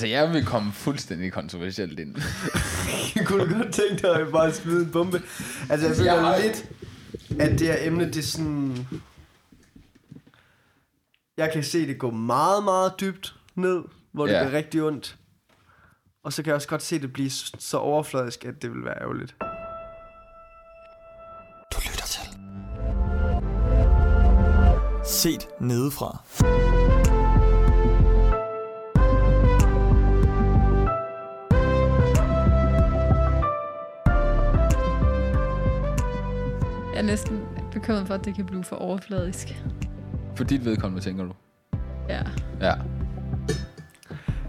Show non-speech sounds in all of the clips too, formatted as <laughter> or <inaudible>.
Så jeg vil komme fuldstændig kontroversielt ind. Jeg <laughs> kunne godt tænke dig at bare smide en bombe. Altså, jeg føler Jeg har- lidt, at det her emne, det er sådan... Jeg kan se det gå meget, meget dybt ned, hvor det Ja. bliver rigtig ondt. Og så kan jeg også godt se det blive så overfladisk, at det vil være ærgerligt. Du lytter til. Set nedefra. Jeg er næsten bekymret for, at det kan blive for overfladisk. For dit vedkommende, tænker du? Ja. Ja.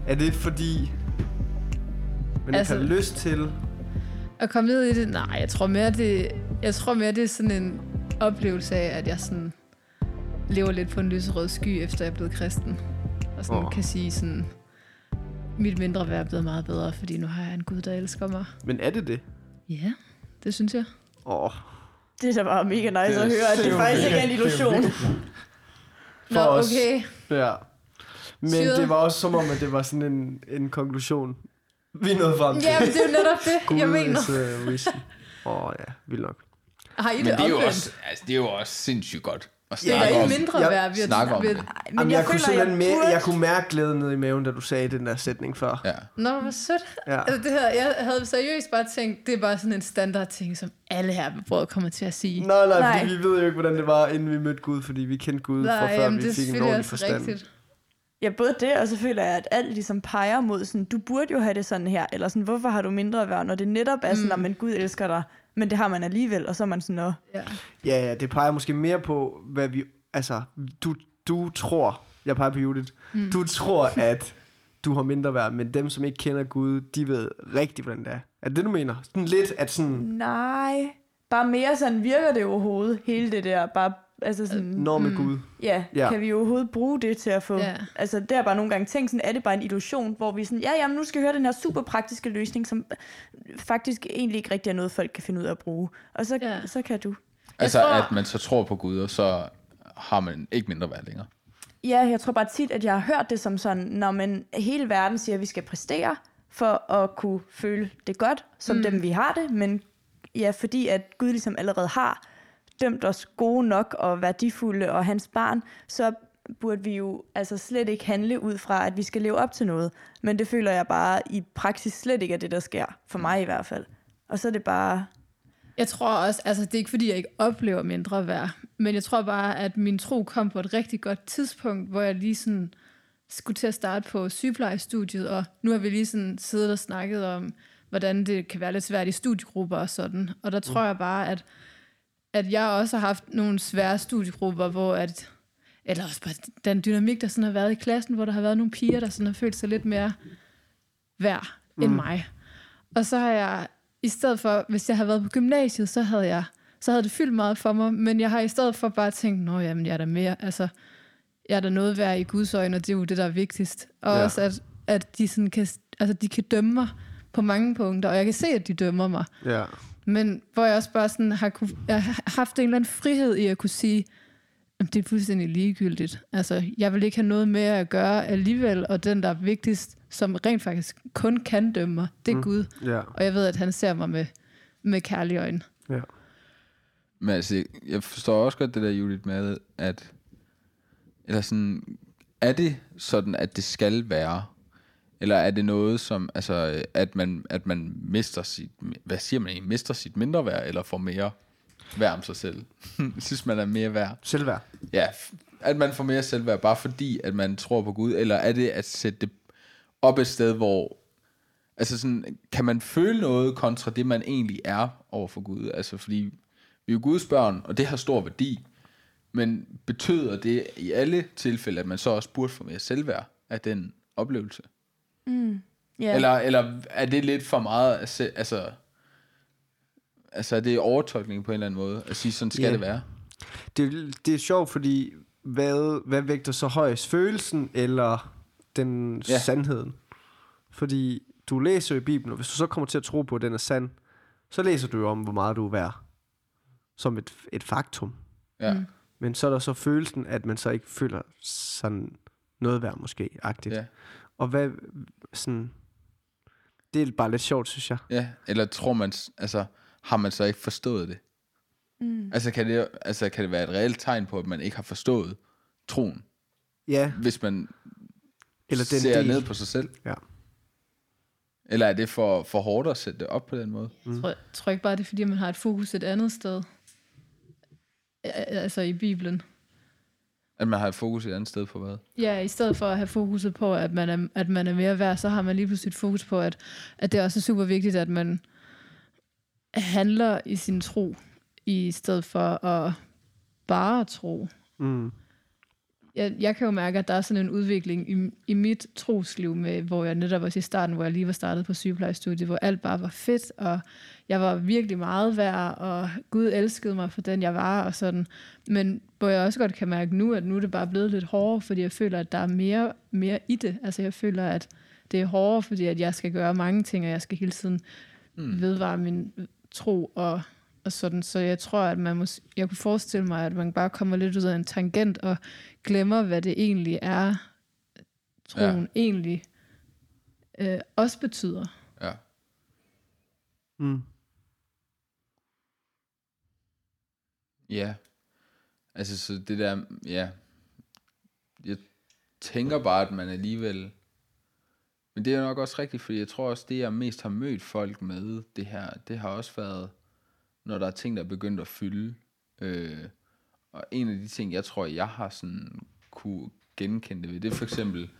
Er det fordi, man altså, ikke har lyst til... At komme ned i det, nej, jeg tror mere, det, jeg tror mere, det er sådan en oplevelse af, at jeg sådan lever lidt på en lyserød sky, efter jeg er blevet kristen. Og sådan oh. kan sige sådan, mit mindre værd er blevet meget bedre, fordi nu har jeg en Gud, der elsker mig. Men er det det? Ja, det synes jeg. Åh, oh, Det er da bare mega nice Det er at høre, at det jo faktisk ikke er en illusion. Nå, os. okay. ja. Men Syret. det var også som om, at det var sådan en, en konklusion, vi nåede frem til. Ja, men det er jo netop det, jeg mener. Uh, risen. Åh oh, ja, vildt nok. Har I Men det, det er, jo også, altså, det er jo også sindssygt godt at Det er snakke om. ikke mindre Jeg værd ved at snakker om ved-. Men Jamen, jeg, jeg, kunne føler, jeg, mere, burde... jeg kunne mærke glæden ned i maven, da du sagde den der sætning før. Ja. Nå, hvor sødt. Ja. Altså, det her, jeg havde seriøst bare tænkt, det er bare sådan en standard ting, som alle her ved brød kommer til at sige. Nej, nej, Nej. vi ved jo ikke, hvordan det var, inden vi mødte Gud, fordi vi kendte Gud fra før jamen, vi det fik en ordentlig også forstand. rigtigt. Ja, både det, og så føler jeg, at alt ligesom peger mod sådan, du burde jo have det sådan her, eller sådan, hvorfor har du mindre værd, når det netop er sådan, Mm. at Gud elsker dig, men det har man alligevel, og så er man sådan, Nå, Ja. Ja, ja, det peger måske mere på, hvad vi... Altså, du, du tror... Jeg peger på Judith. Mm. Du tror, at du har mindre værd, men dem, som ikke kender Gud, de ved rigtig, hvordan det er. Er det det, du mener? Sådan lidt, at sådan... nej, bare mere sådan virker det overhovedet, hele det der, bare, altså sådan, Når med Gud. ja, Ja. kan vi overhovedet bruge det til at få, Ja. altså det er bare nogle gange tænkt sådan, er det bare en illusion, hvor vi sådan, ja, jamen nu skal vi høre den her super praktiske løsning, som faktisk egentlig ikke rigtig er noget, folk kan finde ud af at bruge, og så, Ja. så kan du. Altså, tror- at man så tror på Gud, og så har man ikke mindre værd længere. Ja, jeg tror bare tit, at jeg har hørt det som sådan, når man hele verden siger, at vi skal præstere for at kunne føle det godt, som mm. dem vi har det, men ja, fordi at Gud ligesom allerede har dømt os gode nok og værdifulde og hans barn, så burde vi jo altså slet ikke handle ud fra, at vi skal leve op til noget. Men det føler jeg bare i praksis slet ikke er det, der sker. For mig i hvert fald. Og så er det bare... Jeg tror også, altså det er ikke fordi, jeg ikke oplever mindre værd, men jeg tror bare, at min tro kom på et rigtig godt tidspunkt, hvor jeg lige sådan skulle til at starte på sygeplejestudiet, og nu har vi lige sådan siddet og snakket om, hvordan det kan være lidt svært i studiegrupper og sådan. Og der tror jeg bare, at, at jeg også har haft nogle svære studiegrupper, hvor at, eller også bare den dynamik, der sådan har været i klassen, hvor der har været nogle piger, der sådan har følt sig lidt mere værd mm. end mig. Og så har jeg, i stedet for, hvis jeg havde været på gymnasiet, så havde jeg så havde det fyldt meget for mig, men jeg har i stedet for bare tænkt, nå jamen, jeg er der mere, altså, jeg er der noget værd i Guds øjne, og det er jo det, der er vigtigst. Og ja. også, at, at de, sådan kan, altså, de kan dømme mig på mange punkter, og jeg kan se, at de dømmer mig. Ja. Men hvor jeg også bare sådan har, kunne, jeg har haft en eller anden frihed i at kunne sige, det er fuldstændig ligegyldigt. Altså, jeg vil ikke have noget med at gøre alligevel, og den, der er vigtigst, som rent faktisk kun kan dømme mig, det er mm. Gud. Ja. Og jeg ved, at han ser mig med, med kærlige øjne. Ja. Men altså, jeg forstår også godt det der, Judith, med, at... Eller sådan... Er det sådan, at det skal være? Eller er det noget, som... Altså, at man, at man mister sit... Hvad siger man egentlig? Mister sit mindre værd, eller får mere værd om sig selv? <laughs> Synes man er mere værd? Selvværd. Ja, at man får mere selvværd, bare fordi, at man tror på Gud, eller er det at sætte det op et sted, hvor, altså sådan, kan man føle noget kontra det, man egentlig er over for Gud? Altså, fordi vi er jo Guds børn, og det har stor værdi, men betyder det i alle tilfælde, at man så også burde få mere selvværd af den oplevelse? Ja. Eller, eller er det lidt for meget, altså, altså er det overtolkning på en eller anden måde, at sige, sådan skal Ja. det være? Det, det er sjovt, fordi hvad, hvad vægter så højst? Følelsen eller den Ja. sandheden? Fordi du læser i Bibelen, og hvis du så kommer til at tro på, at den er sand, så læser du jo om, hvor meget du er værd. Som et, et faktum. Ja. Mm. Men så er der så følelsen, at man så ikke føler sådan noget værd måske, agtigt. Ja. Og hvad, sådan, det er bare lidt sjovt, synes jeg. Ja, eller tror man, altså, har man så ikke forstået det? Mm. Altså kan det, altså, kan det være et reelt tegn på, at man ikke har forstået troen, Ja, hvis man eller den ser del. ned på sig selv? Ja. Eller er det for, for hårdt at sætte det op på den måde? Mm. Tror, tror ikke bare, det er fordi, man har et fokus et andet sted. Al- Altså i Bibelen. At man har et fokus et andet sted på hvad? Ja, i stedet for at have fokuset på, at man er, at man er mere værd, så har man lige pludselig et fokus på, at, at det også er super vigtigt, at man handler i sin tro, i stedet for at bare tro. Mm. Jeg, jeg kan jo mærke, at der er sådan en udvikling i, i mit trosliv, med, hvor jeg netop også i starten, hvor jeg lige var startet på sygeplejestudiet, hvor alt bare var fedt, og jeg var virkelig meget værd, og Gud elskede mig for den, jeg var, og sådan. Men hvor jeg også godt kan mærke nu, at nu er det bare blevet lidt hårdere, fordi jeg føler, at der er mere, mere i det. Altså jeg føler, at det er hårdere, fordi at jeg skal gøre mange ting, og jeg skal hele tiden mm. vedvare min tro og, og sådan. Så jeg tror, at man mås- jeg kunne forestille mig, at man bare kommer lidt ud af en tangent og glemmer, hvad det egentlig er, troen Ja. ja. egentlig øh, også betyder. Ja. Mm. Ja. Altså, så det der, ja. Jeg tænker bare, at man alligevel... Men det er nok også rigtigt, fordi jeg tror også, det jeg mest har mødt folk med det her, det har også været, når der er ting, der er begyndt at fylde. Øh, og en af de ting, jeg tror, jeg har sådan kunne genkende det ved, det er for eksempel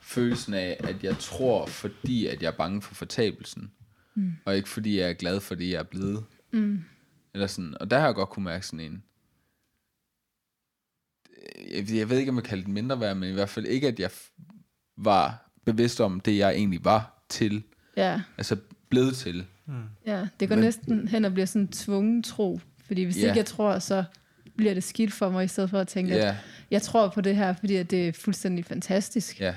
følelsen af, at jeg tror, fordi at jeg er bange for fortabelsen, mm. og ikke fordi jeg er glad for det, jeg er blevet. Mm. Eller sådan, og der har jeg godt kunne mærke sådan en, jeg, jeg ved ikke, om jeg kalder det mindre værd, men i hvert fald ikke, at jeg var bevidst om det, jeg egentlig var til, Ja, altså blevet til. ja. det går Men- næsten hen og bliver sådan en tvungen tro. Fordi hvis Ja. ja. ikke jeg tror, så bliver det skidt for mig, i stedet for at tænke, at Ja, jeg tror på det her, fordi at det er fuldstændig fantastisk. ja,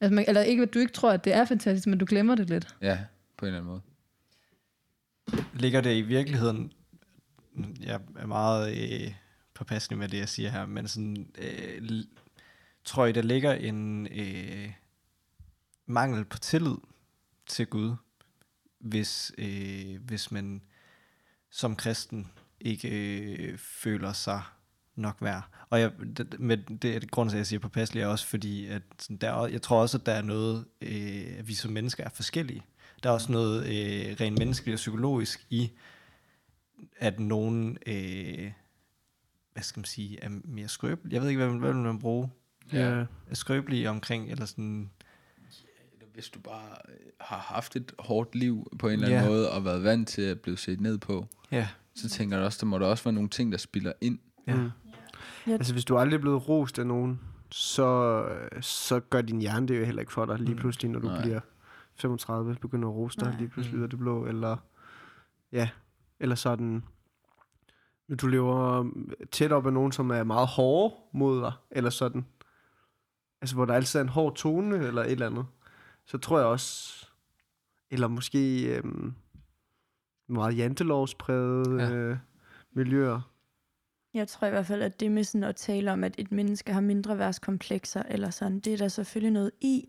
Altså, man, eller ikke, at du ikke tror, at det er fantastisk, men du glemmer det lidt. ja, på en eller anden måde. Ligger det i virkeligheden, jeg er meget øh, påpasselig med det, jeg siger her, men sådan, øh, tror I, der ligger en øh, mangel på tillid til Gud, hvis, øh, hvis man som kristen ikke øh, føler sig nok værd. Og jeg, det, med, det det grund til, at jeg siger påpasselig, er også fordi, at sådan, der, jeg tror også, at der er noget, øh, at vi som mennesker er forskellige. Der er også noget øh, rent menneskeligt og psykologisk i, at nogen, øh, hvad skal man sige, er mere skrøbelige. Jeg ved ikke, hvad, hvad vil man bruge? Ja. Er skrøbelige omkring, eller sådan, Eller hvis du bare øh, har haft et hårdt liv på en eller anden Ja. måde, og været vant til at blive set ned på, ja, så tænker jeg også, der må der også være nogle ting, der spiller ind. ja. Mm. Altså, hvis du aldrig er blevet rost af nogen, så, så gør din hjerne det jo heller ikke for dig lige Mm. pludselig, når du Nej. bliver 35, begynder at rose dig Nej. lige pludselig Mm. ud af det blå, eller ja, eller sådan, når du lever tæt op af nogen, som er meget hårde mod dig, eller sådan, altså hvor der altid er en hård tone, eller et eller andet, så tror jeg også, eller måske øhm, meget jantelovspræget Ja. øh, miljøer, Jeg tror i hvert fald, at det med sådan at tale om, at et menneske har mindre værtskomplekser, eller sådan, det er der selvfølgelig noget i,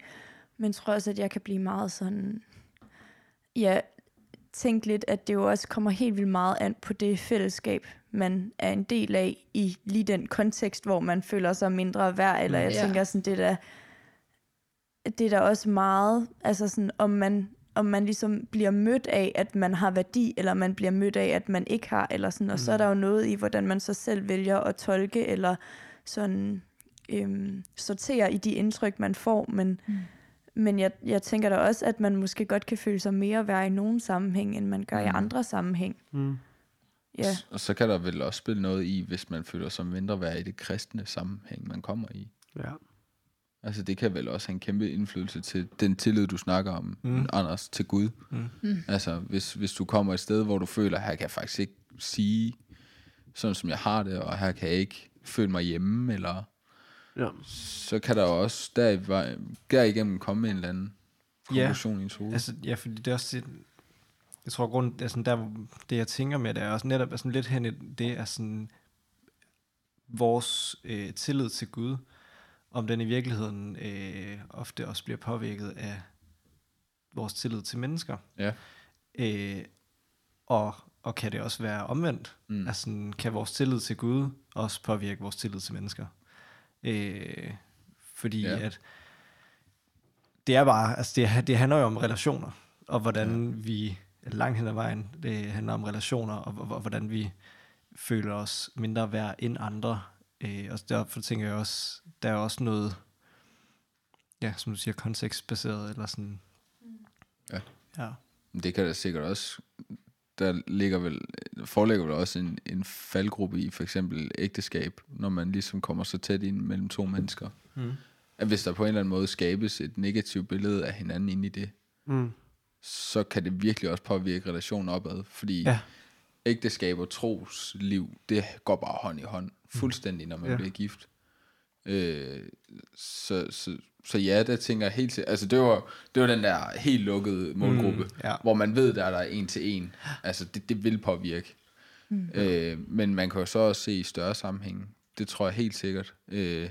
men jeg tror også, at jeg kan blive meget sådan, ja, tænke lidt, at det jo også kommer helt vildt meget an på det fællesskab, man er en del af, i lige den kontekst, hvor man føler sig mindre værd, eller jeg Ja. tænker sådan, det der, det er der også meget, altså sådan, om man, om man ligesom bliver mødt af, at man har værdi, eller man bliver mødt af, at man ikke har, eller sådan, og så er der jo noget i, hvordan man så selv vælger at tolke, eller sådan øhm, sortere i de indtryk, man får, men, mm. Men jeg, jeg tænker da også, at man måske godt kan føle sig mere værd i nogle sammenhæng, end man gør mm. i andre sammenhæng. mm. Ja, Og så kan der vel også spille noget i, hvis man føler sig mindre værd i det kristne sammenhæng, man kommer i. ja. Altså det kan vel også have en kæmpe indflydelse til den tillid, du snakker om, Mm. mm. Anders, til Gud. Mm. Mm. Altså hvis, hvis du kommer et sted, hvor du føler, her kan jeg faktisk ikke sige, sådan som jeg har det, og her kan jeg ikke føle mig hjemme, eller ja. så kan der jo også der, derigennem komme en eller anden Ja. konklusion i ens hoved. Altså, ja, fordi det er også det, jeg tror, grund, altså, der, det jeg tænker med, det er også netop sådan lidt hen i det er sådan vores øh, tillid til Gud, om den i virkeligheden øh, ofte også bliver påvirket af vores tillid til mennesker. Ja. Øh, og, og kan det også være omvendt? Mm. Altså, kan vores tillid til Gud også påvirke vores tillid til mennesker? Øh, fordi Ja. at det er bare, altså det, det handler jo om relationer, og hvordan ja. vi langt hen ad vejen, det handler om relationer, og, og, og hvordan vi føler os mindre værd end andre. Øh, og derfor tænker jeg også, der er også noget, ja, som du siger, kontekstbaseret, eller sådan. Ja. Ja. Det kan der sikkert også, der ligger vel, foreligger vel også en, en faldgruppe i for eksempel ægteskab, når man ligesom kommer så tæt ind mellem to mennesker. Mm. At hvis der på en eller anden måde skabes et negativt billede af hinanden ind i det, Mm. så kan det virkelig også påvirke relationen opad, fordi Ja. ægteskab og trosliv, det går bare hånd i hånd, fuldstændig, når man ja. bliver gift. Øh, så, så, så ja, der tænker jeg helt til, altså det var, det var den der helt lukkede målgruppe, Mm, ja. hvor man ved, der er der en til en. Altså det, det vil påvirke. Mm. Øh, men man kan jo så også se i større sammenhæng. Det tror jeg helt sikkert. Øh,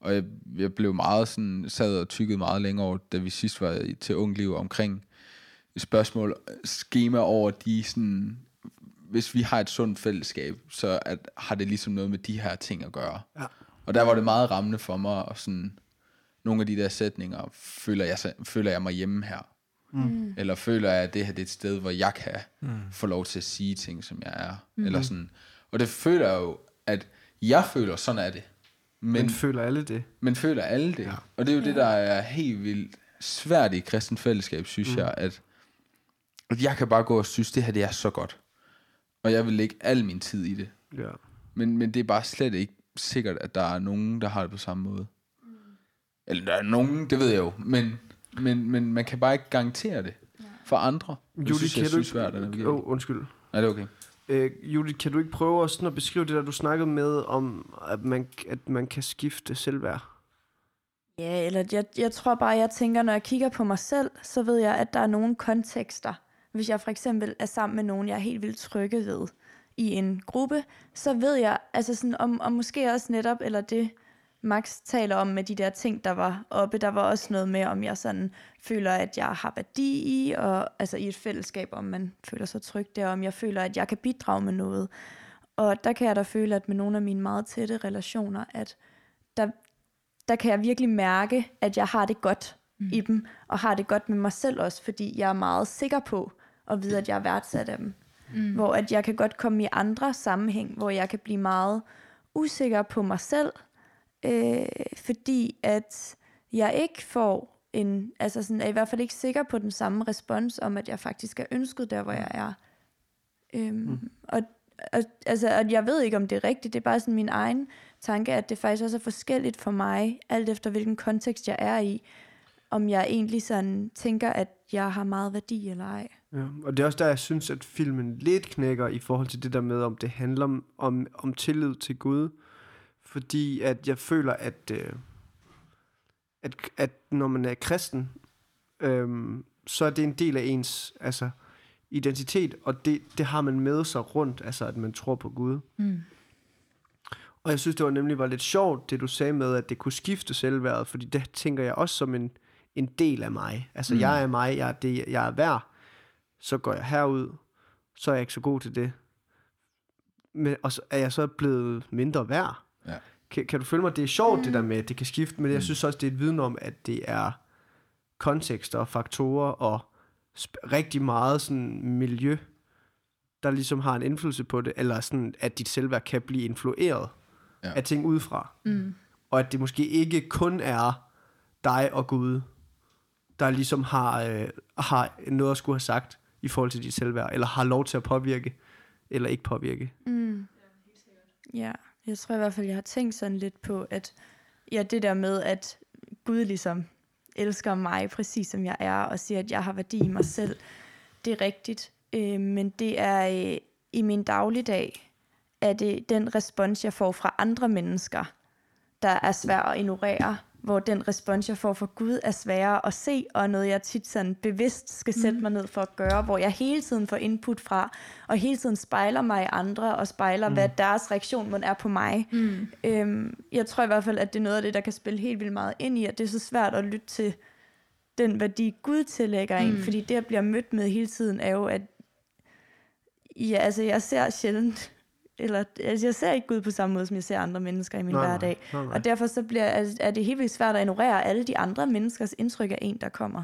og jeg, jeg blev meget sådan, sad og tykkede meget længere over, da vi sidst var i- til Ung Liv omkring et spørgsmål, schema over de sådan, hvis vi har et sundt fællesskab, så at, har det ligesom noget med de her ting at gøre. Ja. Og der var det meget rammende for mig, og sådan, nogle af de der sætninger, føler jeg, føler jeg mig hjemme her? Mm. Eller føler jeg, at det her det er et sted, hvor jeg kan mm. få lov til at sige ting, som jeg er? Mm. Eller sådan. Og det føler jeg jo, at jeg føler, sådan er det. Men, Men føler alle det? men føler alle det. Ja. Og det er jo det, der er helt vildt svært i kristen fællesskab, synes mm. jeg, at, at jeg kan bare gå og synes, det her det er så godt. Og jeg vil lægge al min tid i det. Ja. Men, men det er bare slet ikke sikkert, at der er nogen, der har det på samme måde. Eller der er nogen, det ved jeg jo, men, men, men man kan bare ikke garantere det for andre. Det Judy, synes jeg kan er du svært at ikke... navigere. Oh, undskyld. Nej, det er okay. Øh, Judith, kan du ikke prøve også sådan at beskrive det der, du snakkede med, om at man, at man kan skifte selvværd? Ja, eller jeg, jeg tror bare, jeg tænker, når jeg kigger på mig selv, så ved jeg, at der er nogle kontekster. Hvis jeg for eksempel er sammen med nogen, jeg er helt vildt trygge ved i en gruppe, så ved jeg, altså sådan, om, om måske også netop, eller det Max taler om med de der ting, der var oppe, der var også noget med, om jeg sådan føler, at jeg har værdi i, og altså i et fællesskab, om man føler sig tryg der, om jeg føler, at jeg kan bidrage med noget. Og der kan jeg da føle, at med nogle af mine meget tætte relationer, at der, der kan jeg virkelig mærke, at jeg har det godt mm. i dem, og har det godt med mig selv også, fordi jeg er meget sikker på at vide, at jeg er værdsat af dem. Mm. Hvor at jeg kan godt komme i andre sammenhæng, hvor jeg kan blive meget usikker på mig selv, øh, fordi at jeg ikke får en, altså sådan, er i hvert fald ikke sikker på den samme respons om, at jeg faktisk er ønsket der, hvor jeg er. Øhm, mm. og, og, altså, og jeg ved ikke, om det er rigtigt. Det er bare sådan min egen tanke, at det faktisk også er forskelligt for mig, alt efter hvilken kontekst jeg er i, om jeg egentlig sådan tænker, at jeg har meget værdi eller ej. Ja, og det er også der, jeg synes, at filmen lidt knækker i forhold til det der med, om det handler om, om, om tillid til Gud. Fordi at jeg føler, at, øh, at, at når man er kristen, øhm, så er det en del af ens altså, identitet, og det, det har man med sig rundt, altså at man tror på Gud. Mm. Og jeg synes, det var nemlig var lidt sjovt, det du sagde med, at det kunne skifte selvværdet, fordi det tænker jeg også som en, en del af mig. Altså, mm. jeg er mig, jeg er det, jeg er værd. Så går jeg herud, så er jeg ikke så god til det. Men, og så er jeg så blevet mindre værd. Ja. Kan, kan du følge mig? Det er sjovt, det der med, at det kan skifte, men jeg Mm. synes også, det er et viden om, at det er kontekster og faktorer og sp- rigtig meget sådan miljø, der ligesom har en indflydelse på det, eller sådan, at dit selvværd kan blive influeret Ja. ja. af ting udefra. Mm. Og at det måske ikke kun er dig og Gud, der ligesom har, øh, har noget at skulle have sagt i forhold til dit selvværd, eller har lov til at påvirke, eller ikke påvirke. Mm. Ja, jeg tror i hvert fald, jeg har tænkt sådan lidt på, at ja, det der med, at Gud ligesom elsker mig præcis som jeg er, og siger, at jeg har værdi i mig selv, det er rigtigt. Øh, men det er øh, i min dagligdag, er det den respons, jeg får fra andre mennesker, der er svær at ignorere, hvor den respons, jeg får fra Gud, er sværere at se, og noget, jeg tit sådan bevidst skal sætte mig ned for at gøre, hvor jeg hele tiden får input fra, og hele tiden spejler mig i andre, og spejler, mm. hvad deres reaktion må er på mig. Mm. Øhm, jeg tror i hvert fald, at det er noget af det, der kan spille helt vildt meget ind i, at det er så svært at lytte til den værdi, Gud tillægger en, Mm. fordi det, jeg bliver mødt med hele tiden, er jo, at ja, altså, jeg ser sjældent, eller altså, jeg ser ikke Gud på samme måde, som jeg ser andre mennesker i min Nej, hverdag. nej, nej. Og derfor så bliver, er, er det helt vildt svært at ignorere alle de andre menneskers indtryk af en, der kommer.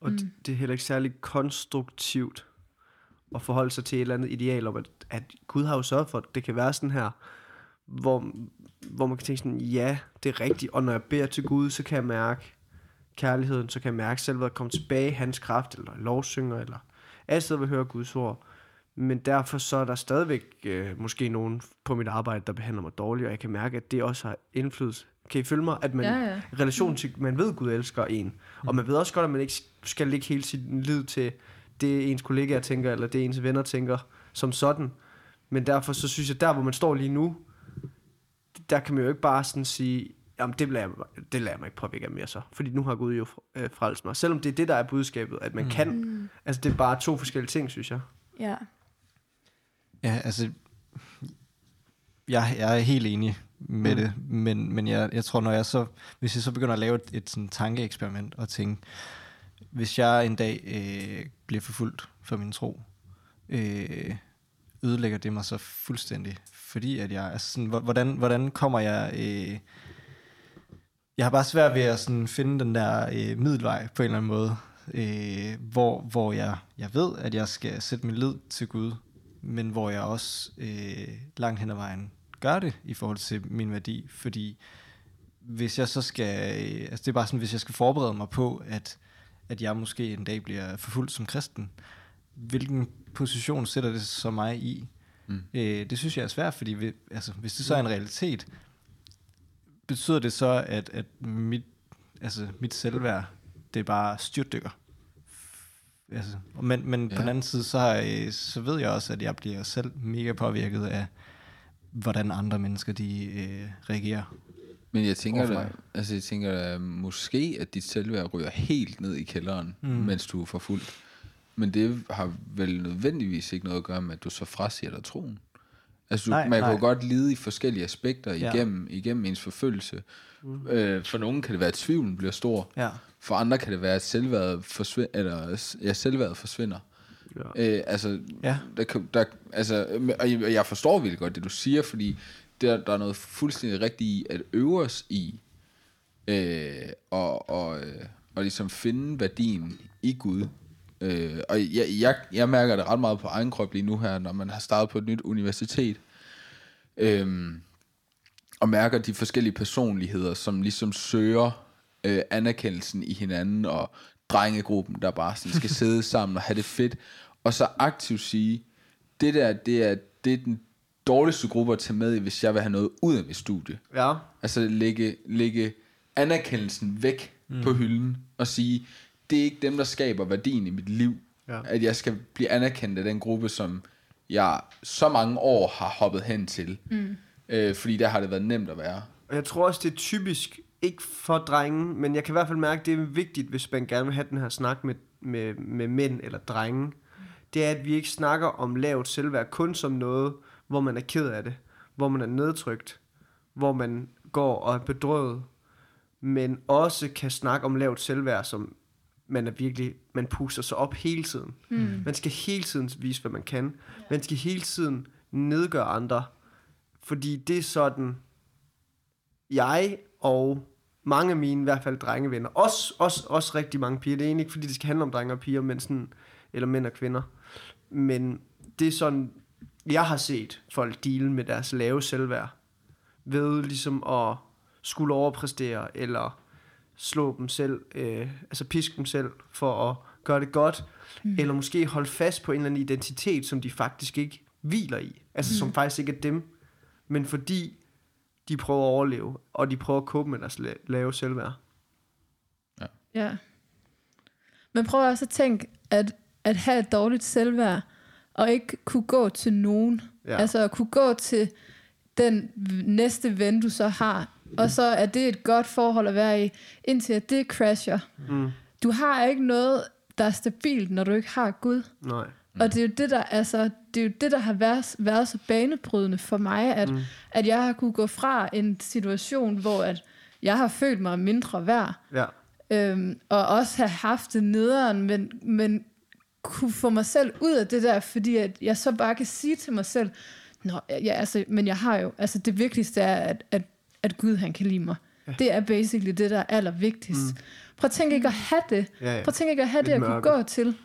Og mm. det er heller ikke særlig konstruktivt at forholde sig til et eller andet ideal om, at, at Gud har jo sørget for, at det kan være sådan her, hvor, hvor man kan tænke sådan, ja, det er rigtigt, og når jeg beder til Gud, så kan jeg mærke kærligheden, så kan jeg mærke selv, at komme tilbage i hans kraft, eller lovsynger, eller altid vil høre Guds ord. Men derfor så er der stadigvæk øh, måske nogen på mit arbejde, der behandler mig dårligt, og jeg kan mærke, at det også har indflydelse. Kan I følge mig? At man, Ja, ja. relation til, man ved, at Gud elsker en. Og man ved også godt, at man ikke skal lægge hele sin lid til det, ens kollegaer tænker, eller det, ens venner tænker, som sådan. Men derfor så synes jeg, der hvor man står lige nu, der kan man jo ikke bare sådan sige, jamen det lader jeg, det lader jeg mig ikke påvirke af mere så. Fordi nu har Gud jo øh, frelst mig. Selvom det er det, der er budskabet, at man mm. kan. Mm. Altså det er bare to forskellige ting, synes jeg. Ja. Ja, altså, jeg, jeg er helt enig med Mm. det, men, men jeg, jeg tror, når jeg så, hvis jeg så begynder at lave et, et sådan tankeeksperiment og tænke, hvis jeg en dag øh, bliver forfulgt for min tro, øh, ødelægger det mig så fuldstændig, fordi at jeg, altså sådan, hvor- hvordan, hvordan kommer jeg, øh, jeg har bare svært ved at sådan finde den der øh, middelvej på en eller anden måde, øh, hvor, hvor jeg, jeg ved, at jeg skal sætte min lid til Gud, men hvor jeg også øh, langt hen ad vejen gør det i forhold til min værdi, fordi hvis jeg så skal, øh, altså det er bare sådan, hvis jeg skal forberede mig på, at, at jeg måske en dag bliver forfulgt som kristen, hvilken position sætter det så mig i? Mm. Øh, det synes jeg er svært, fordi vi, altså, hvis det så er en realitet, betyder det så, at, at mit, altså, mit selvværd, det er bare styrtdykker. Altså, men men ja. på den anden side, så, jeg, så ved jeg også, at jeg bliver selv mega påvirket af, hvordan andre mennesker de øh, reagerer. Men jeg tænker, da, altså jeg tænker da, måske, at dit selvværd ryger helt ned i kælderen, mm. mens du er forfulgt. Men det har vel nødvendigvis ikke noget at gøre med, at du så frasiger dig troen. Altså, du, Nej, nej, man kan jo nej. godt lide i forskellige aspekter Ja. igennem, igennem ens forfølgelse. Mm. Øh, for nogen kan det være, at tvivlen bliver stor. Ja. For andre kan det være, at selvværdet forsvinder, eller, ja, selvværdet forsvinder. Ja. Øh, altså, Ja. der, kan- der, altså, og jeg- jeg forstår virkelig godt det, du siger, fordi der, der er noget fuldstændig rigtigt i at øve os i øh, og, og, øh, og ligesom finde værdien i Gud. Øh, og jeg, jeg, jeg mærker det ret meget på egen krop lige nu her, når man har startet på et nyt universitet. Øhm, og mærker de forskellige personligheder, som ligesom søger øh, anerkendelsen i hinanden, og drengegruppen, der bare sådan skal <laughs> sidde sammen og have det fedt, og så aktivt sige, det der, det er, det er den dårligste gruppe at tage med i, hvis jeg vil have noget ud af mit studie. Ja. Altså lægge, lægge anerkendelsen væk mm. på hylden, og sige, det er ikke dem, der skaber værdien i mit liv, Ja. at jeg skal blive anerkendt af den gruppe, som jeg så mange år har hoppet hen til. Mm. Øh, fordi der har det været nemt at være. Og jeg tror også, det er typisk, ikke for drenge, men jeg kan i hvert fald mærke, at det er vigtigt, hvis man gerne vil have den her snak med, med, med mænd eller drenge. Det er, at vi ikke snakker om lavt selvværd kun som noget, hvor man er ked af det, hvor man er nedtrykt, hvor man går og er bedrøvet, men også kan snakke om lavt selvværd, som man er virkelig, man puster sig op hele tiden. Mm. Man skal hele tiden vise, hvad man kan. Man skal hele tiden nedgøre andre, fordi det er sådan, jeg og mange af mine, i hvert fald drengevenner, også, også, også rigtig mange piger, det er egentlig ikke, fordi det skal handle om drenge og piger, men sådan, eller mænd og kvinder, men det er sådan, jeg har set folk deal med deres lave selvværd, ved ligesom at skulle overpræstere, eller slå dem selv, øh, altså piske dem selv, for at gøre det godt, mm. eller måske holde fast på en eller anden identitet, som de faktisk ikke hviler i, altså mm. som faktisk ikke er dem, men fordi de prøver at overleve, og de prøver at kåbe med deres la- lave selvværd. Ja. Men prøv også at tænke, at, at have et dårligt selvværd, og ikke kunne gå til nogen. Ja. Ja. Altså at kunne gå til den næste ven, du så har og så er det et godt forhold at være i, indtil at det crasher. Mm. Du har ikke noget, der er stabilt, når du ikke har Gud. Nej. Og det er jo det, der, altså, det, er jo det, der har været, været så banebrydende for mig, at, mm. at jeg har kunne gå fra en situation, hvor at jeg har følt mig mindre værd, Ja. øhm, og også have haft det nederen, men, men kunne få mig selv ud af det der, fordi at jeg så bare kan sige til mig selv, Nå, ja, altså, men jeg har jo, altså det vigtigste er, at, at, at Gud han kan lide mig. Ja. Det er basically det, der er allervigtigst. Mm. Prøv at tænke ikke at have det. Ja, ja. Prøv at tænke ikke at have Lidt det at kunne gå til.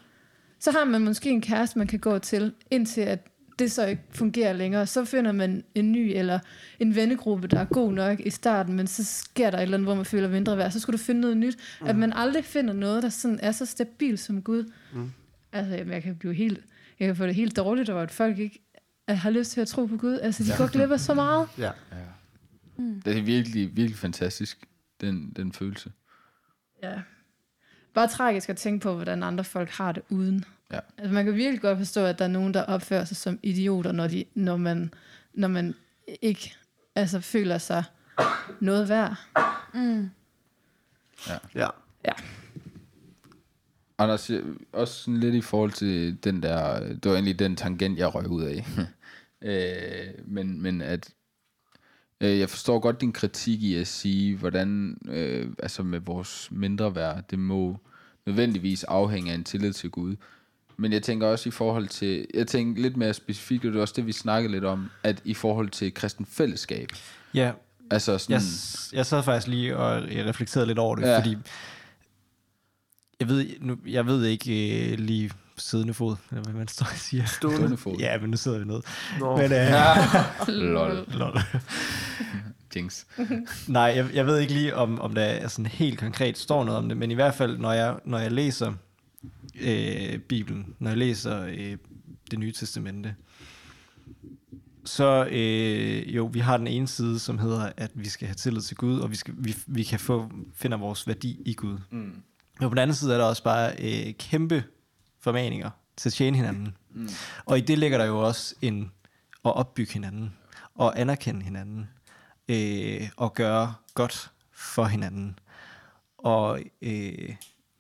Så har man måske en kæreste, man kan gå til, indtil at det så ikke fungerer længere. Så finder man en ny eller en vennegruppe, der er god nok i starten, men så sker der et eller andet, hvor man føler mindre værd. Så skulle du finde noget nyt. Mm. At man aldrig finder noget, der sådan er så stabilt som Gud. Mm. Altså, jamen, jeg kan blive helt... Jeg kan få det helt dårligt over, at folk ikke har lyst til at tro på Gud. Altså, de går glip af så meget. Ja. Det er virkelig, virkelig fantastisk, den, den følelse. Ja. Bare tragisk at tænke på, hvordan andre folk har det uden. Ja. Altså, man kan virkelig godt forstå, at der er nogen, der opfører sig som idioter, når, de, når, man, når man ikke altså, føler sig noget værd. Ja. Ja. Anders, øh, også sådan lidt i forhold til den der, det var egentlig den tangent, jeg røg ud af. <laughs> øh, men, men at, øh, jeg forstår godt din kritik i at sige, hvordan, øh, altså med vores mindre værd, det må nødvendigvis afhænge af en tillid til Gud. Men jeg tænker også i forhold til, jeg tænker lidt mere specifikt, og det er også det, vi snakkede lidt om, at i forhold til kristen fællesskab, Ja, altså sådan, jeg, jeg sad faktisk lige og jeg reflekterede lidt over det, Ja. ja. fordi jeg ved, nu, jeg ved ikke øh, lige siddende fod, eller hvad man står og siger. stående fod. Ja, men nu sidder vi ned. Nå. Men, øh, <laughs> Lol. lol. Jinx. <laughs> Nej, jeg, jeg ved ikke lige, om, om der er sådan helt konkret står noget om det, men i hvert fald, når jeg, når jeg læser øh, Bibelen, når jeg læser øh, det nye testamente, så øh, jo, vi har den ene side, som hedder, at vi skal have tillid til Gud, og vi, skal, vi, vi kan få, finder vores værdi i Gud. Mm. Men på den anden side er der også bare øh, kæmpe formaninger til at tjene hinanden. Mm. Og i det ligger der jo også en at opbygge hinanden, og anerkende hinanden, øh, og gøre godt for hinanden. Og øh,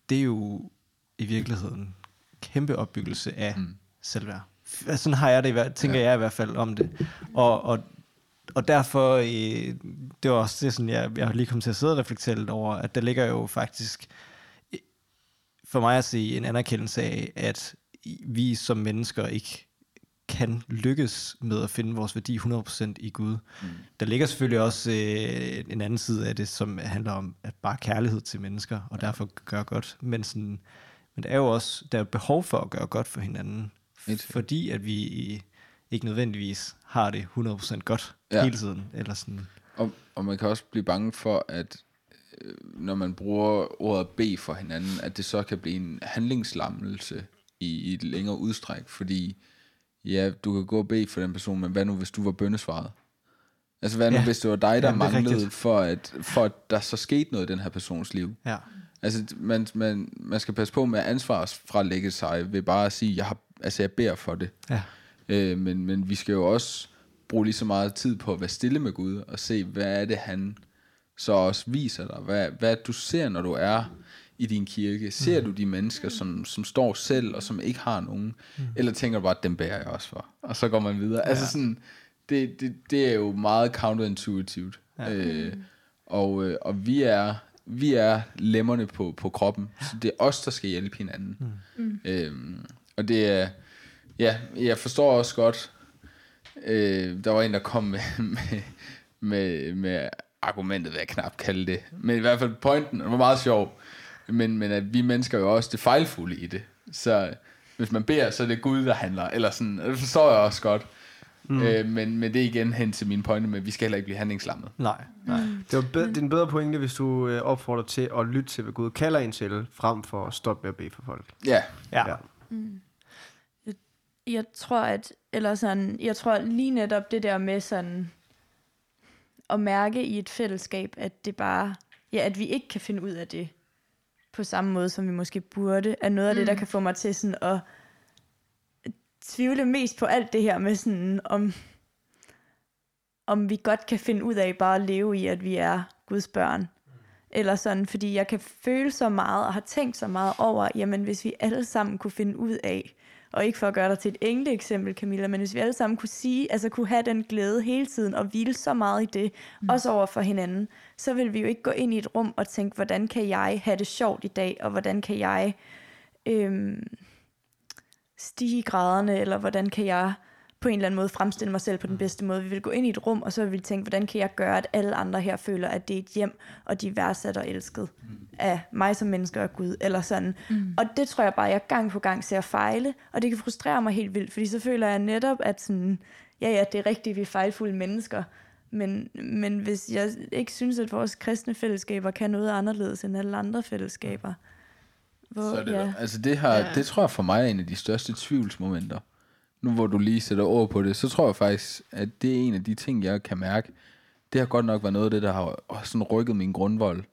det er jo i virkeligheden kæmpe opbyggelse af mm. selvværd. Sådan har jeg det, i tænker ja. jeg i hvert fald om det. Og, og, og derfor, øh, det var også det, sådan, jeg, jeg lige kommet til at sidde og reflektere lidt over, at der ligger jo faktisk øh, for mig at se en anerkendelse af, at vi som mennesker ikke kan lykkes med at finde vores værdi 100% i Gud. Mm. Der ligger selvfølgelig også øh, en anden side af det, som handler om at bare kærlighed til mennesker, og ja. derfor gøre godt. Men, sådan, men der er jo også der er behov for at gøre godt for hinanden, Helt fordi at vi ikke nødvendigvis har det 100% godt Ja. hele tiden. Eller sådan. Og, og man kan også blive bange for, at øh, når man bruger ordet bede for hinanden, at det så kan blive en handlingslammelse i, i et længere udstræk, fordi ja, du kan gå og bede for den person, men hvad nu, hvis du var bøndesvaret? Altså hvad nu, Ja. hvis det var dig, der Jamen, manglede, rigtigt. for at, for at der så skete noget i den her persons liv? Ja. Altså, man, man, man skal passe på med at ansvarsfralægge sig ved bare at sige, jeg, har, altså, jeg beder for det. Ja. Øh, men, men vi skal jo også bruge lige så meget tid på at være stille med Gud, og se, hvad er det, han så også viser dig. Hvad, hvad du ser, når du er i din kirke. Ser du de mennesker, som, som står selv, og som ikke har nogen? Eller tænker du bare, dem bærer jeg også for? Og så går man videre. Ja. Altså sådan, det, det, det er jo meget counterintuitivt. Ja. Øh, og, øh, og vi er vi er lemmerne på, på kroppen, så det er os, der skal hjælpe hinanden. Mm. Øhm, og det er, ja, jeg forstår også godt, øh, der var en, der kom med, med, med, med argumentet, hvad jeg knap kalde det, men i hvert fald pointen, det var meget sjov, men, men at vi mennesker er jo også det fejlfulde i det, så hvis man beder, så er det Gud, der handler, eller sådan, det forstår jeg også godt, mm. øh, men, men det er igen hen til min pointe med, at vi skal heller ikke blive handlingslammet. Nej, nej. Det, var be- det er en bedre pointe, hvis du øh, opfordrer til at lytte til, hvad Gud kalder en til, frem for at stoppe med at bede for folk. Ja, Ja. Ja. Jeg tror, at, eller sådan, jeg tror lige netop det der med sådan, at mærke i et fællesskab, at det bare, ja, at vi ikke kan finde ud af det på samme måde, som vi måske burde, er noget af det, der kan få mig til sådan at tvivle mest på alt det her med sådan, om, om vi godt kan finde ud af bare at leve i, at vi er Guds børn. Eller sådan, fordi jeg kan føle så meget og har tænkt så meget over, jamen hvis vi alle sammen kunne finde ud af, og ikke for at gøre dig til et enkelt eksempel, Camilla, men hvis vi alle sammen kunne sige, altså kunne have den glæde hele tiden og hvile så meget i det, mm. også over for hinanden, så vil vi jo ikke gå ind i et rum og tænke, hvordan kan jeg have det sjovt i dag, og hvordan kan jeg øhm, stige i graderne, eller hvordan kan jeg på en eller anden måde fremstille mig selv på den bedste måde. Vi vil gå ind i et rum, og så vil vi tænke, hvordan kan jeg gøre, at alle andre her føler, at det er et hjem, og de er værdsat og elsket mm. af mig som menneske og Gud, eller sådan. Mm. Og det tror jeg bare, jeg gang på gang ser fejle, og det kan frustrere mig helt vildt, fordi så føler jeg netop, at sådan, ja, ja, det er rigtigt, vi er fejlfulde mennesker, men, men hvis jeg ikke synes, at vores kristne fællesskaber kan noget anderledes end alle andre fællesskaber, hvor, Så det, ja. ja. altså det, har, Ja. det tror jeg for mig er en af de største tvivlsmomenter. Nu hvor du lige sætter ord på det, så tror jeg faktisk, at det er en af de ting, jeg kan mærke. Det har godt nok været noget af det, der har sådan rykket min grundvold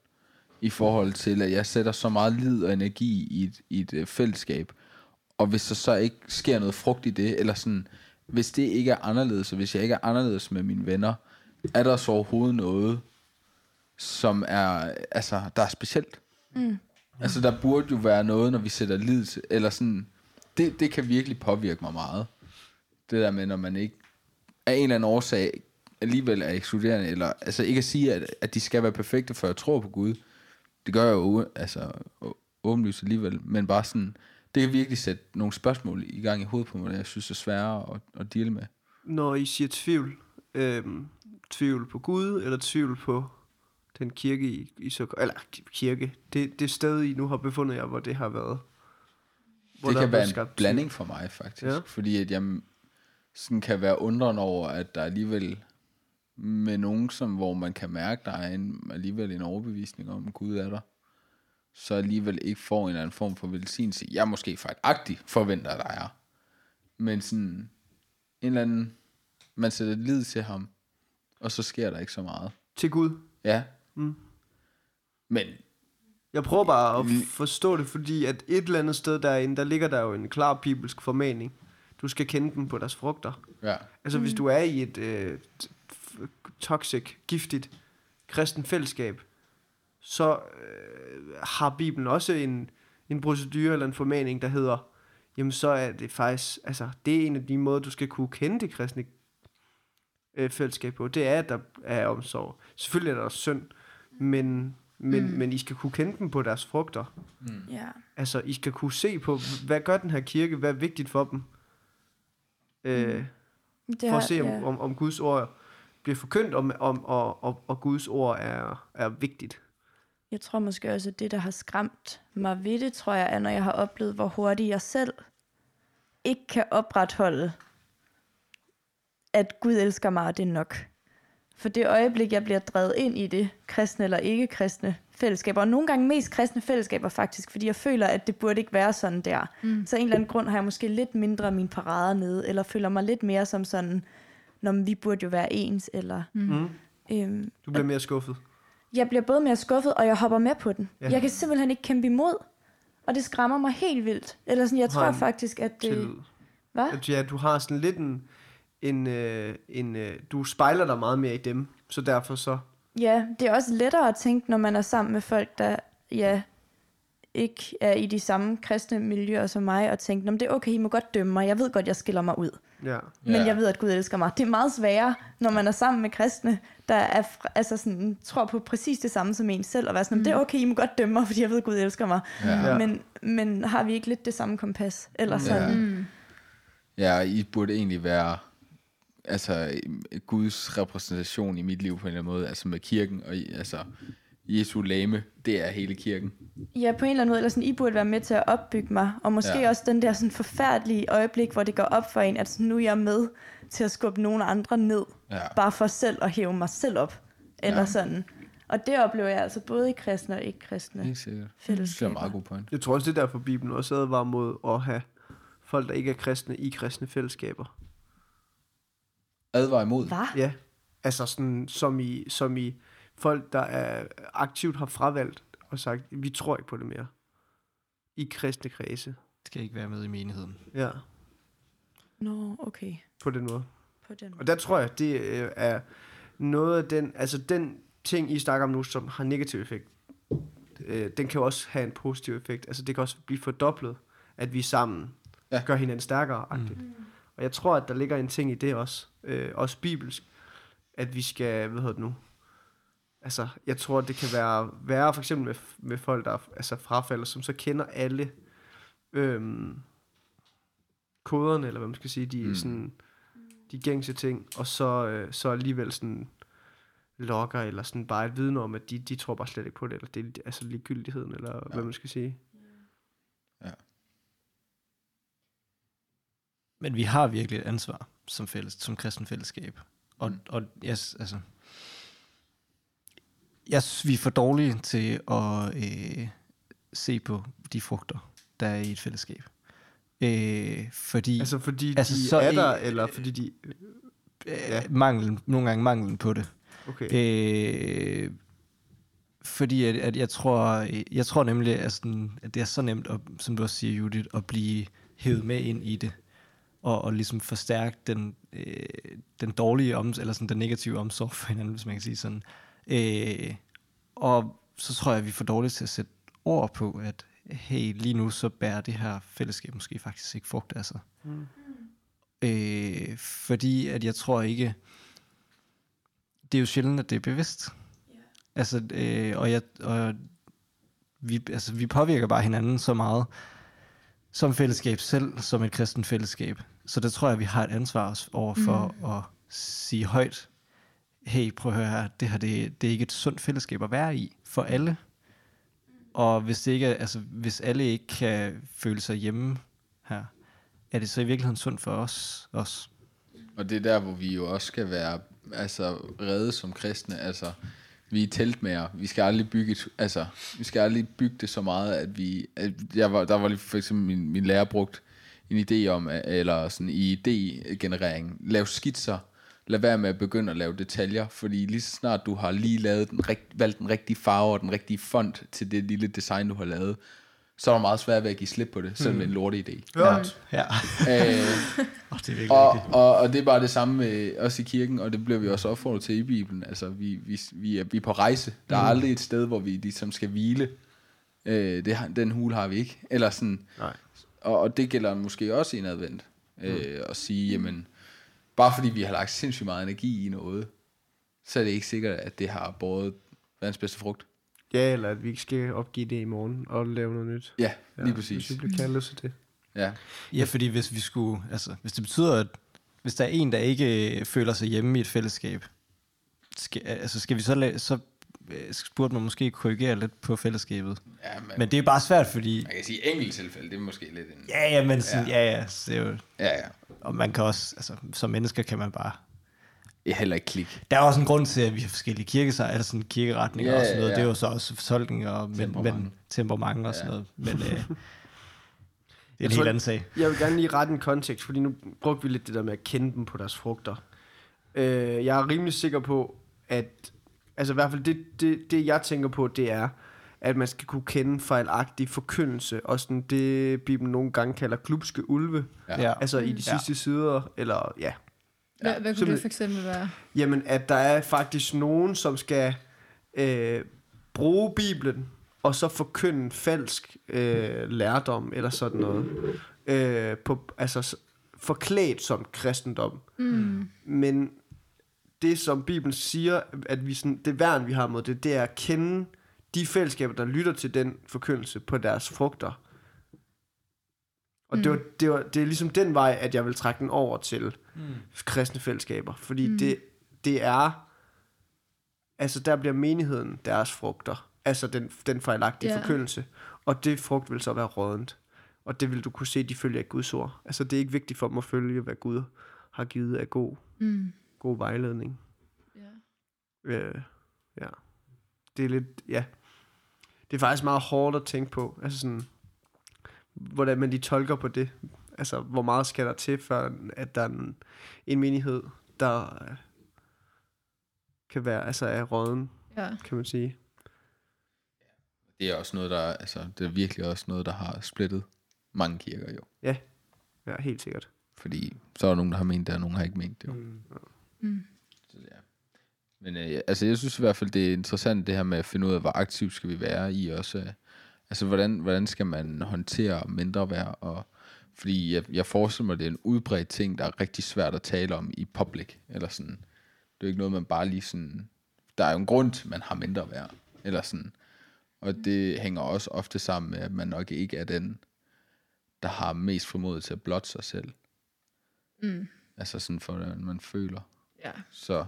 i forhold til, at jeg sætter så meget lid og energi i et, i et øh, fællesskab. Og hvis der så ikke sker noget frugt i det, eller sådan, hvis det ikke er anderledes, og hvis jeg ikke er anderledes med mine venner, er der så overhovedet noget, som er, altså, der er specielt. Mm. Altså, der burde jo være noget, når vi sætter lid til, eller sådan, det, det kan virkelig påvirke mig meget. Det der med, når man ikke af en eller anden årsag alligevel er ekskluderende, eller altså ikke at sige, at, at de skal være perfekte, for jeg tror på Gud. Det gør jeg jo altså, åbenlyst alligevel, men bare sådan, det kan virkelig sætte nogle spørgsmål i gang i hovedet på mig, der jeg synes er svære at, at deale med. Når I siger tvivl, øhm, tvivl på Gud, eller tvivl på den kirke, I, I så, eller kirke, det, det sted, I nu har befundet jer, hvor det har været. Hvor det kan være en blanding for mig, faktisk. Ja. Fordi at jeg sådan kan være undrende over, at der alligevel med nogen, som, hvor man kan mærke, der er en, alligevel en overbevisning om, at Gud er der, så alligevel ikke får en eller anden form for velsignelse. Jeg måske fejlagtigt forventer, at der er. Men sådan en eller anden, man sætter lid til ham, og så sker der ikke så meget. til Gud. Ja. Mm. Men Jeg prøver bare at forstå det, fordi at et eller andet sted derinde, der ligger der jo en klar bibelsk formaning. Du skal kende dem på deres frugter. ja, Altså mm. hvis du er i et øh, toxic, giftigt kristen fællesskab, så øh, har Bibelen også en, en procedure eller en formaning, der hedder, jamen så er det faktisk, altså det er en af de måder, du skal kunne kende det kristne øh, fællesskab på, det er, at der er omsorg. Selvfølgelig er der også synd, men, men, mm. men I skal kunne kende dem på deres frugter. ja. Altså, I skal kunne se på, hvad gør den her kirke, hvad er vigtigt for dem. Øh, Det for har- at se, om, ja. om, om Guds ord bliver forkyndt, om, om, og, og, og Guds ord er, er vigtigt. Jeg tror måske også, at det, der har skræmt mig ved det, tror jeg, er, når jeg har oplevet, hvor hurtigt jeg selv ikke kan opretholde, at Gud elsker mig, og det er nok. For det øjeblik, jeg bliver drevet ind i det, kristne eller ikke kristne fællesskaber, og nogle gange mest kristne fællesskaber faktisk, fordi jeg føler, at det burde ikke være sådan der. Mm. Så af en eller anden grund har jeg måske lidt mindre min parader nede, eller føler mig lidt mere som sådan, når vi burde jo være ens, eller... Mm. Øhm, Du bliver mere skuffet. jeg bliver både mere skuffet, og jeg hopper med på den. Ja. Jeg kan simpelthen ikke kæmpe imod, og det skræmmer mig helt vildt. Eller sådan, jeg tror en faktisk, at det... Til, Hvad? at ja, du har sådan lidt en, en, øh, en øh, du spejler dig meget mere i dem, så derfor så, Ja, det er også lettere at tænke, når man er sammen med folk, der ja, ikke er i de samme kristne miljøer som mig, og tænke, "Nå, men det er okay, I må godt dømme mig. Jeg ved godt, jeg skiller mig ud. ja. Men Ja. jeg ved, at Gud elsker mig. Det er meget sværere, når man er sammen med kristne, der er, altså sådan, tror på præcis det samme som en selv, og være sådan, mm. det er okay, I må godt dømme mig, fordi jeg ved, at Gud elsker mig. Ja. Men, men har vi ikke lidt det samme kompas? Eller sådan? Ja. Mm. Ja, I burde egentlig være altså Guds repræsentation i mit liv på en eller anden måde, altså med kirken og altså Jesu lame, det er hele kirken. Ja, på en eller anden måde, eller sådan, I burde være med til at opbygge mig, og måske Ja. også den der sådan forfærdelige øjeblik, hvor det går op for en, at sådan, nu er jeg med til at skubbe nogle andre ned, Ja. bare for selv at hæve mig selv op, eller Ja. sådan. Og det oplever jeg altså både i kristne og ikke kristne Helt sikkert. Det er fællesskaber. meget god point. Jeg tror også, det er derfor, Bibelen også advarer mod at have folk, der ikke er kristne, i kristne fællesskaber. Advar imod. Hvad? Ja, altså sådan, som i, som i folk, der er aktivt har fravalgt og sagt, vi tror ikke på det mere. I kristne kredse. Skal ikke være med i menigheden. Ja, Nå, okay. på den måde. På den måde. Og der tror jeg, det øh, er noget af den, altså den ting, I snakker om nu, som har negativ effekt, øh, den kan jo også have en positiv effekt. Altså det kan også blive fordoblet, at vi sammen ja. gør hinanden stærkere. Mm. Og jeg tror, at der ligger en ting i det også, øh, også bibelsk, at vi skal, hvad hedder det nu, altså jeg tror, det kan være værre for eksempel med, med folk, der er, altså frafalder, som så kender alle øhm, koderne, eller hvad man skal sige, de, mm. sådan, de gængse ting, og så, øh, så alligevel sådan lokker, eller sådan bare et viden om, at de, de tror bare slet ikke på det, eller det er altså ligegyldigheden, eller ja. hvad man skal sige. Men vi har virkelig et ansvar som, fælles, som kristen fællesskab. Og, Mm. og yes, altså, jeg synes, vi er for dårlige til at øh, se på de frugter, der er i et fællesskab. Øh, fordi Altså fordi Altså, de så er der, i- eller fordi de... øh, manglen, nogle gange manglen på det. Okay. Øh, fordi at, at jeg tror, jeg tror nemlig, at, sådan, at det er så nemt, at, som du også siger, Judith, at blive hævet med ind i det, og, og ligesom forstærke den, øh, den dårlige om, eller sådan den negative omsorg for hinanden, hvis man kan sige sådan. Øh, og så tror jeg, at vi for dårlige til at sætte ord på, at hey, lige nu så bærer det her fællesskab måske faktisk ikke frugt af sig. Mm. Øh, fordi at jeg tror ikke, det er jo sjældent, at det er bevidst. Altså, øh, og, jeg, og vi, altså, vi påvirker bare hinanden så meget som fællesskab selv, som et kristen fællesskab. Så det tror jeg, vi har et ansvar over for mm. at sige højt, hey, prøv at høre her, det her det, det er ikke et sundt fællesskab at være i for alle. Og hvis, det ikke er, altså, hvis alle ikke kan føle sig hjemme her, er det så i virkeligheden sundt for os også? Og det er der, hvor vi jo også skal være altså, redde som kristne. Altså, vi er teltmager. Vi skal aldrig bygge, et, altså, vi skal aldrig bygge det så meget, at vi... At jeg var, der var lige for eksempel min, min lærer brugt en idé om, eller sådan i idégenerering, lav skitser, lad være med at begynde at lave detaljer, fordi lige så snart du har lige lavet den rigt, valgt den rigtige farve og den rigtige font til det lille design, du har lavet, så er det meget svært ved at give slip på det, selvom det er en lorte idé. Hørt. Ja, Øh, <laughs> oh, det er virkelig og, rigtigt. og, og det er bare det samme med os i kirken, og det bliver vi også opfordret til i Bibelen. Altså, vi, vi, vi, er, vi er på rejse. Der er Mm. aldrig et sted, hvor vi ligesom skal hvile. Øh, det, den hul har vi ikke. Eller sådan, Nej. og, og det gælder måske også i en advent. Øh, at sige, jamen, bare fordi vi har lagt sindssygt meget energi i noget, så er det ikke sikkert, at det har båret verdens bedste frugt. Ja, eller at vi ikke skal opgive det i morgen og lave noget nyt. Ja, lige Hvis præcis. vi bliver kaldet til det. Ja. Ja, fordi hvis vi skulle, altså, hvis det betyder, at hvis der er en, der ikke øh, føler sig hjemme i et fællesskab, skal, altså skal vi så, la- så øh, burde man måske korrigere lidt på fællesskabet. ja men, Men det er bare svært, fordi... man kan sige, enkelte tilfælde, det er måske lidt en... Ja, ja, men sådan, ja, ja, så det er jo, Ja, ja. og man kan også, altså, som mennesker kan man bare... Jeg er heller ikke klik. Der er også en grund til, at vi har forskellige kirkesejre, eller sådan kirkeretninger Ja, og sådan noget. ja. Det er jo så også fortolkninger, men, Temperament. men temperament og sådan Ja. noget. Men øh, <laughs> det er en Jeg helt anden sag. Jeg vil gerne lige rette en kontekst, fordi nu brugte vi lidt det der med at kende dem på deres frugter. Øh, jeg er rimelig sikker på, at... Altså i hvert fald det, det, det jeg tænker på, det er, at man skal kunne kende fejlagtig forkyndelse, og sådan det Bibelen nogle gange kalder klubske ulve, Ja. Ja. altså i de Ja. sidste sider, eller ja, Hvad, hvad kunne det for eksempel være? Jamen, at der er faktisk nogen, som skal øh, bruge Bibelen, og så forkynde falsk øh, lærdom, eller sådan noget. Øh, på, altså forklædt som kristendom. Mm. Men det, som Bibelen siger, at vi sådan, det værn, vi har mod det, det er at kende de fællesskaber, der lytter til den forkyndelse på deres frugter. Og mm. det, var, det, var, det er ligesom den vej, at jeg vil trække den over til mm. kristne fællesskaber. Fordi Mm. det, det er, altså der bliver menigheden deres frugter. Altså den, den fejlagtige yeah. forkyndelse. Og det frugt vil så være rådent. Og det vil du kunne se, de følger ikke Guds ord. Altså det er ikke vigtigt for dem at følge, hvad Gud har givet af god, Mm. god vejledning. Ja. Øh, ja. Det er lidt, ja. Det er faktisk meget hårdt at tænke på. Altså sådan, hvordan man de tolker på det. Altså, hvor meget skal der til, for at der er en, en menighed, der øh, kan være, altså er råden, ja. kan man sige. Det er også noget, der, altså, det er virkelig også noget, der har splittet mange kirker jo. Ja, helt sikkert. Fordi så er der nogen, der har ment det, og nogen har ikke ment det. Jo. Mm. Så, ja. Men øh, altså, jeg synes i hvert fald, det er interessant det her med at finde ud af, hvor aktiv skal vi være i også. øh, Altså, hvordan, hvordan skal man håndtere mindre værd? Og, fordi jeg, jeg forestiller mig, det er en udbredt ting, der er rigtig svært at tale om i public. Eller sådan. Det er jo ikke noget, man bare lige sådan... Der er jo en grund at man har mindre værd. Eller sådan. Og det hænger også ofte sammen med, at man nok ikke er den, der har mest formodet til at blotte sig selv. Mm. Altså sådan for, hvordan man føler. Ja. Så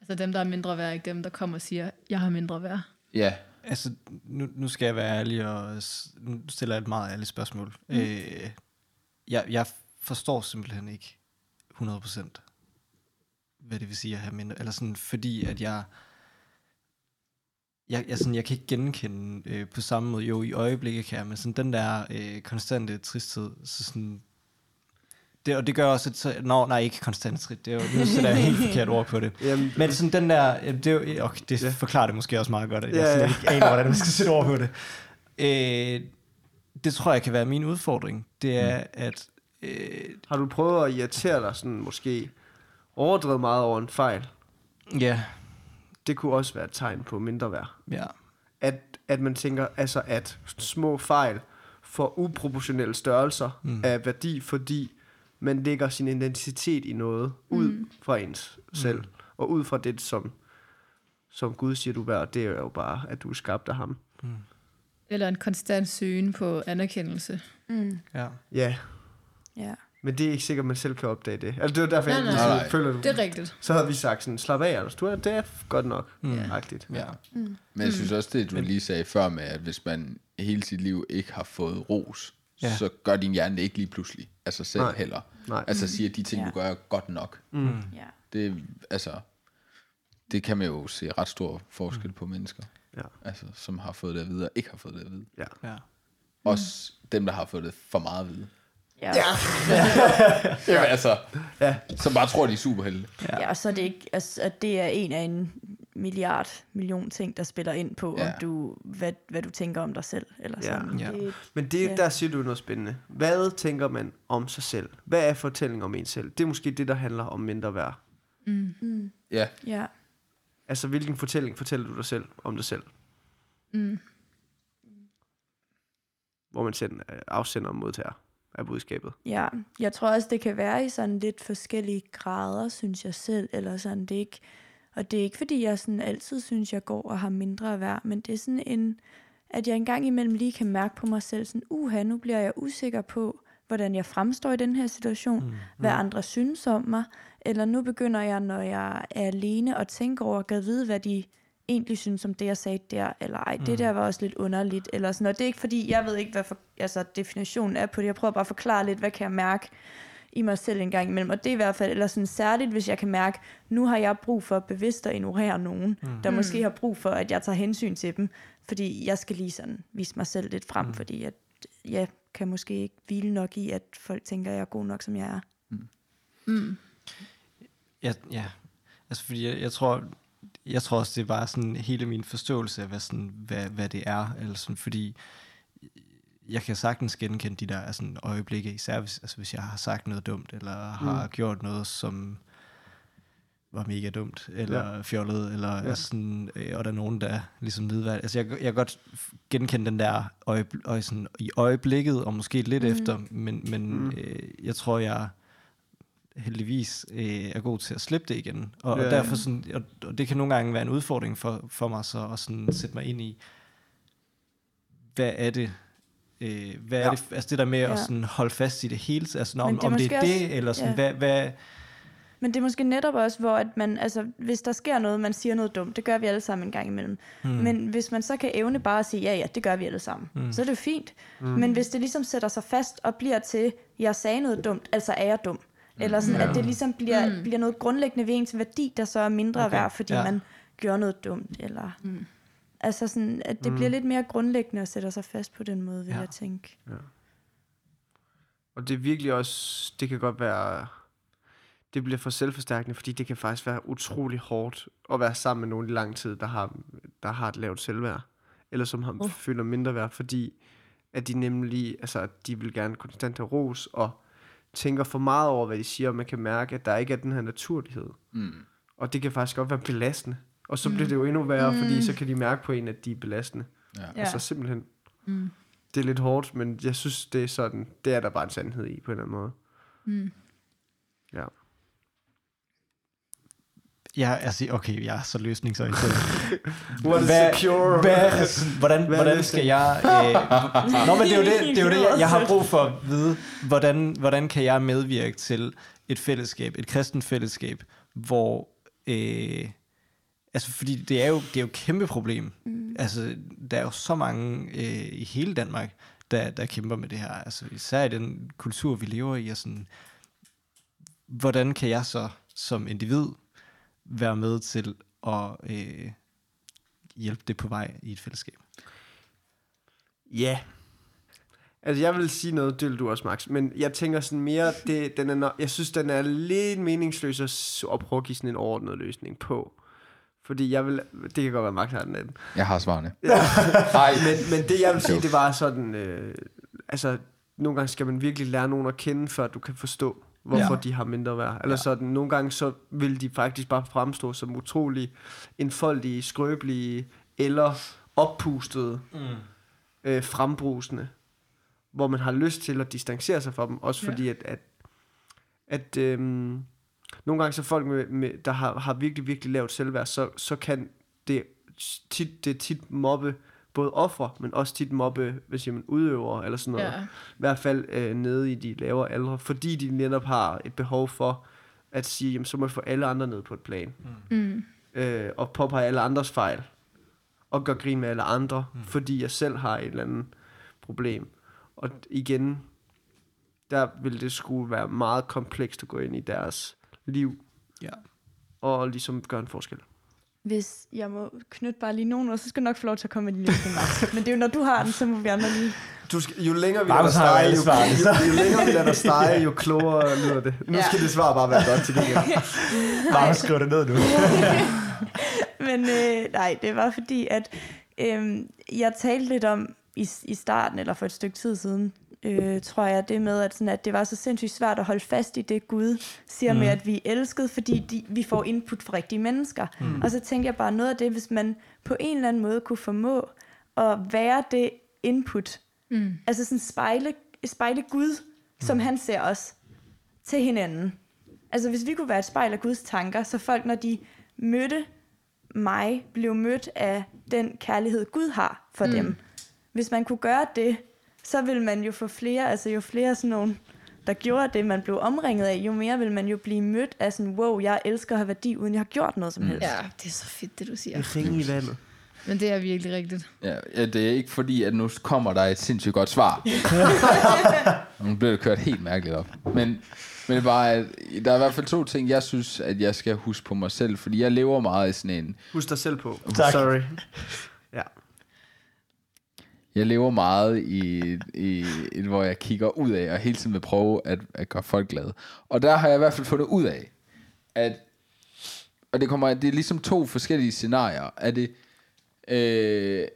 Altså dem, der er mindre værd, ikke dem, der kommer og siger, jeg har mindre værd. ja, Altså, nu, nu skal jeg være ærlig, og nu stiller jeg et meget ærligt spørgsmål. Mm. Øh, jeg, jeg forstår simpelthen ikke 100% hvad det vil sige at have mindre, eller sådan, fordi at jeg, jeg, jeg, sådan, jeg kan ikke genkende øh, på samme måde, jo i øjeblikket kan jeg, men sådan den der øh, konstante tristhed, så sådan, det, og det gør også, at nå, nej, ikke konstant trist, det er jo, nu sætter jeg helt forkert ord på det. Jamen, Men sådan den der, det, er jo, okay, det Ja. forklarer det måske også meget godt, at jeg ja. ja, ikke aner, hvordan man skal sætte ord på det. Øh, det tror jeg kan være min udfordring. Det er, at... Øh, har du prøvet at irritere dig sådan måske overdrevet meget over en fejl? ja, Det kunne også være et tegn på mindre værd. ja, At, at man tænker, altså at små fejl får uproportionelle størrelser mm. af værdi, fordi man lægger sin identitet i noget ud mm. fra ens selv, og ud fra det, som, som Gud siger, du er, det er jo bare, at du er skabt af ham. Eller en konstant søgen på anerkendelse. Mm. ja. Ja, Ja. men det er ikke sikkert, man selv kan opdage det. Altså, det er derfor, Nej, jeg nej. sådan, Nej, nej. føler du. Det er rigtigt. Så havde vi sagt sådan, slap af, Anders. Du er, det er godt nok. Mm. Agtigt. ja. Men jeg synes også, det du lige sagde før med, at hvis man hele sit liv ikke har fået ros. Ja. så gør din hjerne det ikke lige pludselig af sig selv Nej. Heller. Nej. Altså siger, at de ting, Ja. du gør, er godt nok. ja. Det, altså, det kan man jo se ret stor forskel på mennesker, Ja. altså, som har fået det at vide og ikke har fået det at vide. Ja. ja. Også dem, der har fået det for meget at vide. Ja. <laughs> Jamen, altså, Ja. som bare tror, de er superhelte. ja, og så er det ikke, altså, at det er en af en milliard million ting, der spiller ind på, ja. Om du, hvad, hvad du tænker om dig selv. Eller Ja. sådan. Ja. Det, Men det, Ja. der siger du noget spændende. Hvad tænker man om sig selv? Hvad er fortællingen om en selv? Det er måske det, der handler om mindre værd. mm, Ja, ja. Altså, hvilken fortælling fortæller du dig selv om dig selv? Mm. Hvor man sender, øh, afsender og modtager af budskabet. Ja, jeg tror også, det kan være i sådan lidt forskellige grader, synes jeg selv, eller sådan, det er ikke, og det er ikke, fordi jeg sådan altid synes, jeg går og har mindre værd, men det er sådan en, at jeg engang imellem lige kan mærke på mig selv, sådan, uha, nu bliver jeg usikker på, hvordan jeg fremstår i den her situation, mm. hvad andre synes om mig, eller nu begynder jeg, når jeg er alene, at tænke over, at vide, hvad de egentlig synes om det, jeg sagde der, eller ej, det der var også lidt underligt, eller sådan noget. Det er ikke fordi, jeg ved ikke, hvad for, altså, definitionen er på det. Jeg prøver bare at forklare lidt, hvad kan jeg mærke i mig selv en gang imellem. Og det er i hvert fald, eller sådan særligt, hvis jeg kan mærke, nu har jeg brug for bevidst at ignorere nogen, mm. der måske har brug for, at jeg tager hensyn til dem, fordi jeg skal lige sådan vise mig selv lidt frem, mm. fordi at, jeg kan måske ikke hvile nok i, at folk tænker, at jeg er god nok, som jeg er. Mm. Ja, ja. Altså, fordi jeg, jeg tror, jeg tror også, det er bare sådan hele min forståelse af, hvad, sådan, hvad, hvad det er. Eller sådan, fordi jeg kan sagtens genkende de der altså, øjeblikke, især hvis, altså, hvis jeg har sagt noget dumt, eller har mm. gjort noget, som var mega dumt, eller ja. fjollet, eller ja. altså, sådan, øh, og der er nogen, der ligesom nedværd. Altså, jeg, jeg kan godt genkende den der øje, øje, sådan, i øjeblikket, og måske lidt mm. efter, men, men mm. øh, jeg tror, jeg heldigvis øh, er god til at slippe det igen. Og, Ja, og derfor sådan, og, og det kan nogle gange være en udfordring for, for mig så at sådan sætte mig ind i, hvad er det, øh, hvad ja. Er det, altså det der med ja. at sådan holde fast i det hele, altså om, det er om det er det, også- eller sådan, ja. hvad, hvad, Men det er måske netop også, hvor at man, altså, hvis der sker noget, man siger noget dumt, det gør vi alle sammen en gang imellem. Mm. Men hvis man så kan evne bare at sige, ja, ja, det gør vi alle sammen, mm. så er det jo fint. Mm. Men hvis det ligesom sætter sig fast og bliver til, jeg sagde noget dumt, altså er jeg dum. Eller sådan, ja. at det ligesom bliver, mm. bliver noget grundlæggende ved ens værdi, der så er mindre okay. Værd, fordi ja. ja. man gjorde noget dumt. Eller, mm. Altså sådan, at det mm. bliver lidt mere grundlæggende og sætter sig fast på den måde, vil Ja. jeg tænke. Og det er virkelig også, det kan godt være, det bliver for selvforstærkende, fordi det kan faktisk være utrolig hårdt at være sammen med nogen i lang tid, der har, der har et lavt selvværd, eller som har, uh. føler mindre værd, fordi at de nemlig, altså de vil gerne konstant have ros, og tænker for meget over, hvad de siger, og man kan mærke, at der ikke er den her naturlighed. Mm. Og det kan faktisk godt være belastende. Og så bliver det jo endnu værre, mm. fordi så kan de mærke på en, at de er belastende. Ja. Altså simpelthen. Mm. Det er lidt hårdt, men jeg synes, det er sådan, det er der bare en sandhed i, på en eller anden måde. Mm. Ja. Ja, altså, okay, jeg er så løsningsorienteret. <laughs> What is Hvad- the cure? Hvad, hvordan, Hvad hvordan skal jeg... <laughs> Øh, nå, men det er jo det, det, er jo det jeg, jeg har brug for at vide. Hvordan, hvordan kan jeg medvirke til et fællesskab, et kristent fællesskab, hvor... Øh, altså, fordi det er jo, det er jo et kæmpe problem. Mm. Altså, der er jo så mange øh, i hele Danmark, der, der kæmper med det her. Altså, især i den kultur, vi lever i, og sådan... Hvordan kan jeg så som individ være med til at øh, hjælpe det på vej i et fællesskab. Ja. Altså, jeg vil sige noget, det vil du også, Max. Men jeg tænker sådan mere, det, den er, jeg synes, den er lidt meningsløs at, prøve at give sådan en ordnet løsning på. Fordi jeg vil, det kan godt være, Max har den anden. Jeg har svarene. <laughs> Nej, men, men det jeg vil sige, det var sådan, øh, altså, nogle gange skal man virkelig lære nogen at kende, før du kan forstå, hvorfor ja. de har mindre værd. Eller ja. sådan, nogle gange så vil de faktisk bare fremstå som utrolig enfoldige, skrøbelige, eller oppustede, mm. øh, frembrusende, hvor man har lyst til at distancere sig fra dem, også Ja. fordi at, at, at øhm, nogle gange så folk, med, med, der har, har virkelig, virkelig lavt selvværd, så, så kan det tit, det tit mobbe både ofre, men også tit mobbe, hvis man udøver eller sådan noget. Ja. I hvert fald øh, nede i de lavere aldre, fordi de netop har et behov for at sige, jamen, så må jeg få alle andre ned på et plan. Mm. Øh, og påpege alle andres fejl. Og gøre grin med alle andre, mm. fordi jeg selv har et eller andet problem. Og igen, der vil det skulle være meget komplekst at gå ind i deres liv, Ja. og ligesom gøre en forskel. Hvis jeg må knytte bare lige nogen, og så skal du nok få lov til at komme med din løsning, Max. Men det er jo, når du har den, så må vi andre lige... Du skal, jo længere vi lader jo stege, jo, jo, jo længere vi lader dig stege, jo klogere lyder det. Nu Ja. skal det svar bare være godt til gengæld. <laughs> Bare skriv det ned nu. <laughs> Men øh, nej, det var fordi, at øh, jeg talte lidt om i, i starten, eller for et stykke tid siden, øh, tror jeg, det med, at, sådan, at det var så sindssygt svært at holde fast i det, Gud siger mm. med, at vi er elsket, fordi de, vi får input fra rigtige mennesker. Mm. Og så tænkte jeg bare noget af det, hvis man på en eller anden måde kunne formå at være det input, Mm. altså sådan spejle, spejle Gud, som han ser os, til hinanden. Altså hvis vi kunne være et spejl af Guds tanker, så folk, når de mødte mig, blev mødt af den kærlighed, Gud har for mm. dem. Hvis man kunne gøre det, så vil man jo få flere, altså jo flere sådan nogle, der gjorde det, man blev omringet af, jo mere vil man jo blive mødt af sådan, wow, jeg elsker at have værdi, uden jeg har gjort noget som helst. Ja, det er så fedt, det du siger. Ringe i vandet. Men det er virkelig rigtigt. Ja, ja, det er ikke fordi, at nu kommer der et sindssygt godt svar. <laughs> nu bliver det kørt helt mærkeligt op. Men, men det er bare, at der er i hvert fald to ting, jeg synes, at jeg skal huske på mig selv. Fordi jeg lever meget i sådan en... Husk dig selv på. Tak. Sorry. Ja. Jeg lever meget i, i et, hvor jeg kigger ud af, og hele tiden vil prøve at, at gøre folk glade. Og der har jeg i hvert fald fundet ud af, at og det kommer, det er ligesom to forskellige scenarier. Er det, øh,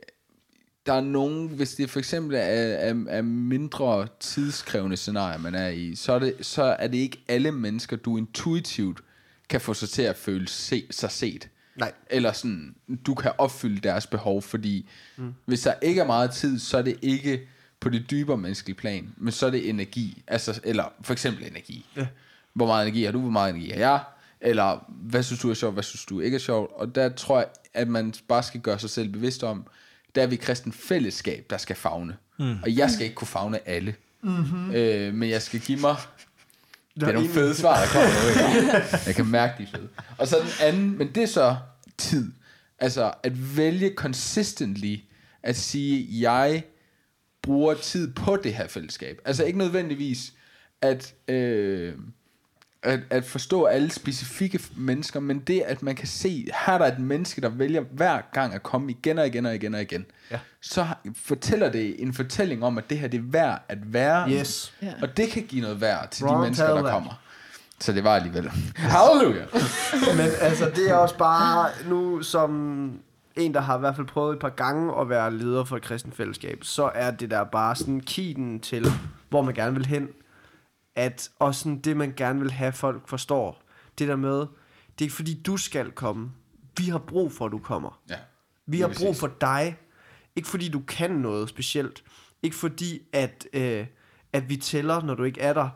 der er nogen, hvis det for eksempel er, er, er mindre tidskrævende scenarier, man er i, så er, det, så er det ikke alle mennesker, du intuitivt kan få sig til at føle se, sig set. Nej. Eller sådan, du kan opfylde deres behov, fordi mm. hvis der ikke er meget tid, så er det ikke på det dybere menneskelige plan, men så er det energi, altså, eller for eksempel energi. Ja. Hvor meget energi har du, hvor meget energi har jeg? Eller hvad synes du er sjovt, hvad synes du ikke er sjovt? Og der tror jeg, at man bare skal gøre sig selv bevidst om, der er vi kristen fællesskab, der skal fagne. Mm. Og jeg skal ikke kunne fagne alle. Mm-hmm. Øh, men jeg skal give mig det er nogle fede svar, der kommer nu. Ikke? <laughs> Jeg kan mærke, de er fede. Og så den anden, men det er så tid. Altså at vælge consistently at sige, jeg bruger tid på det her fællesskab. Altså ikke nødvendigvis at, øh, at, at forstå alle specifikke mennesker, men det at man kan se, her er der et menneske, der vælger hver gang at komme igen og igen og igen og igen. Ja. Så fortæller det en fortælling om, at det her det er værd at være. Yes. Ja. Og det kan give noget værd til de Wrong mennesker, tell der that. kommer. Så det var alligevel. Halleluja! <laughs> Men altså, det er også bare nu som en, der har i hvert fald prøvet et par gange at være leder for et kristen fællesskab, så er det der bare sådan kiden til, hvor man gerne vil hen. At også sådan det, man gerne vil have, folk forstår. Det der med, det er ikke fordi, du skal komme. Vi har brug for, at du kommer. Ja. Vi har brug for dig. Ikke fordi du kan noget specielt. Ikke fordi, at, øh, at vi tæller, når du ikke er der.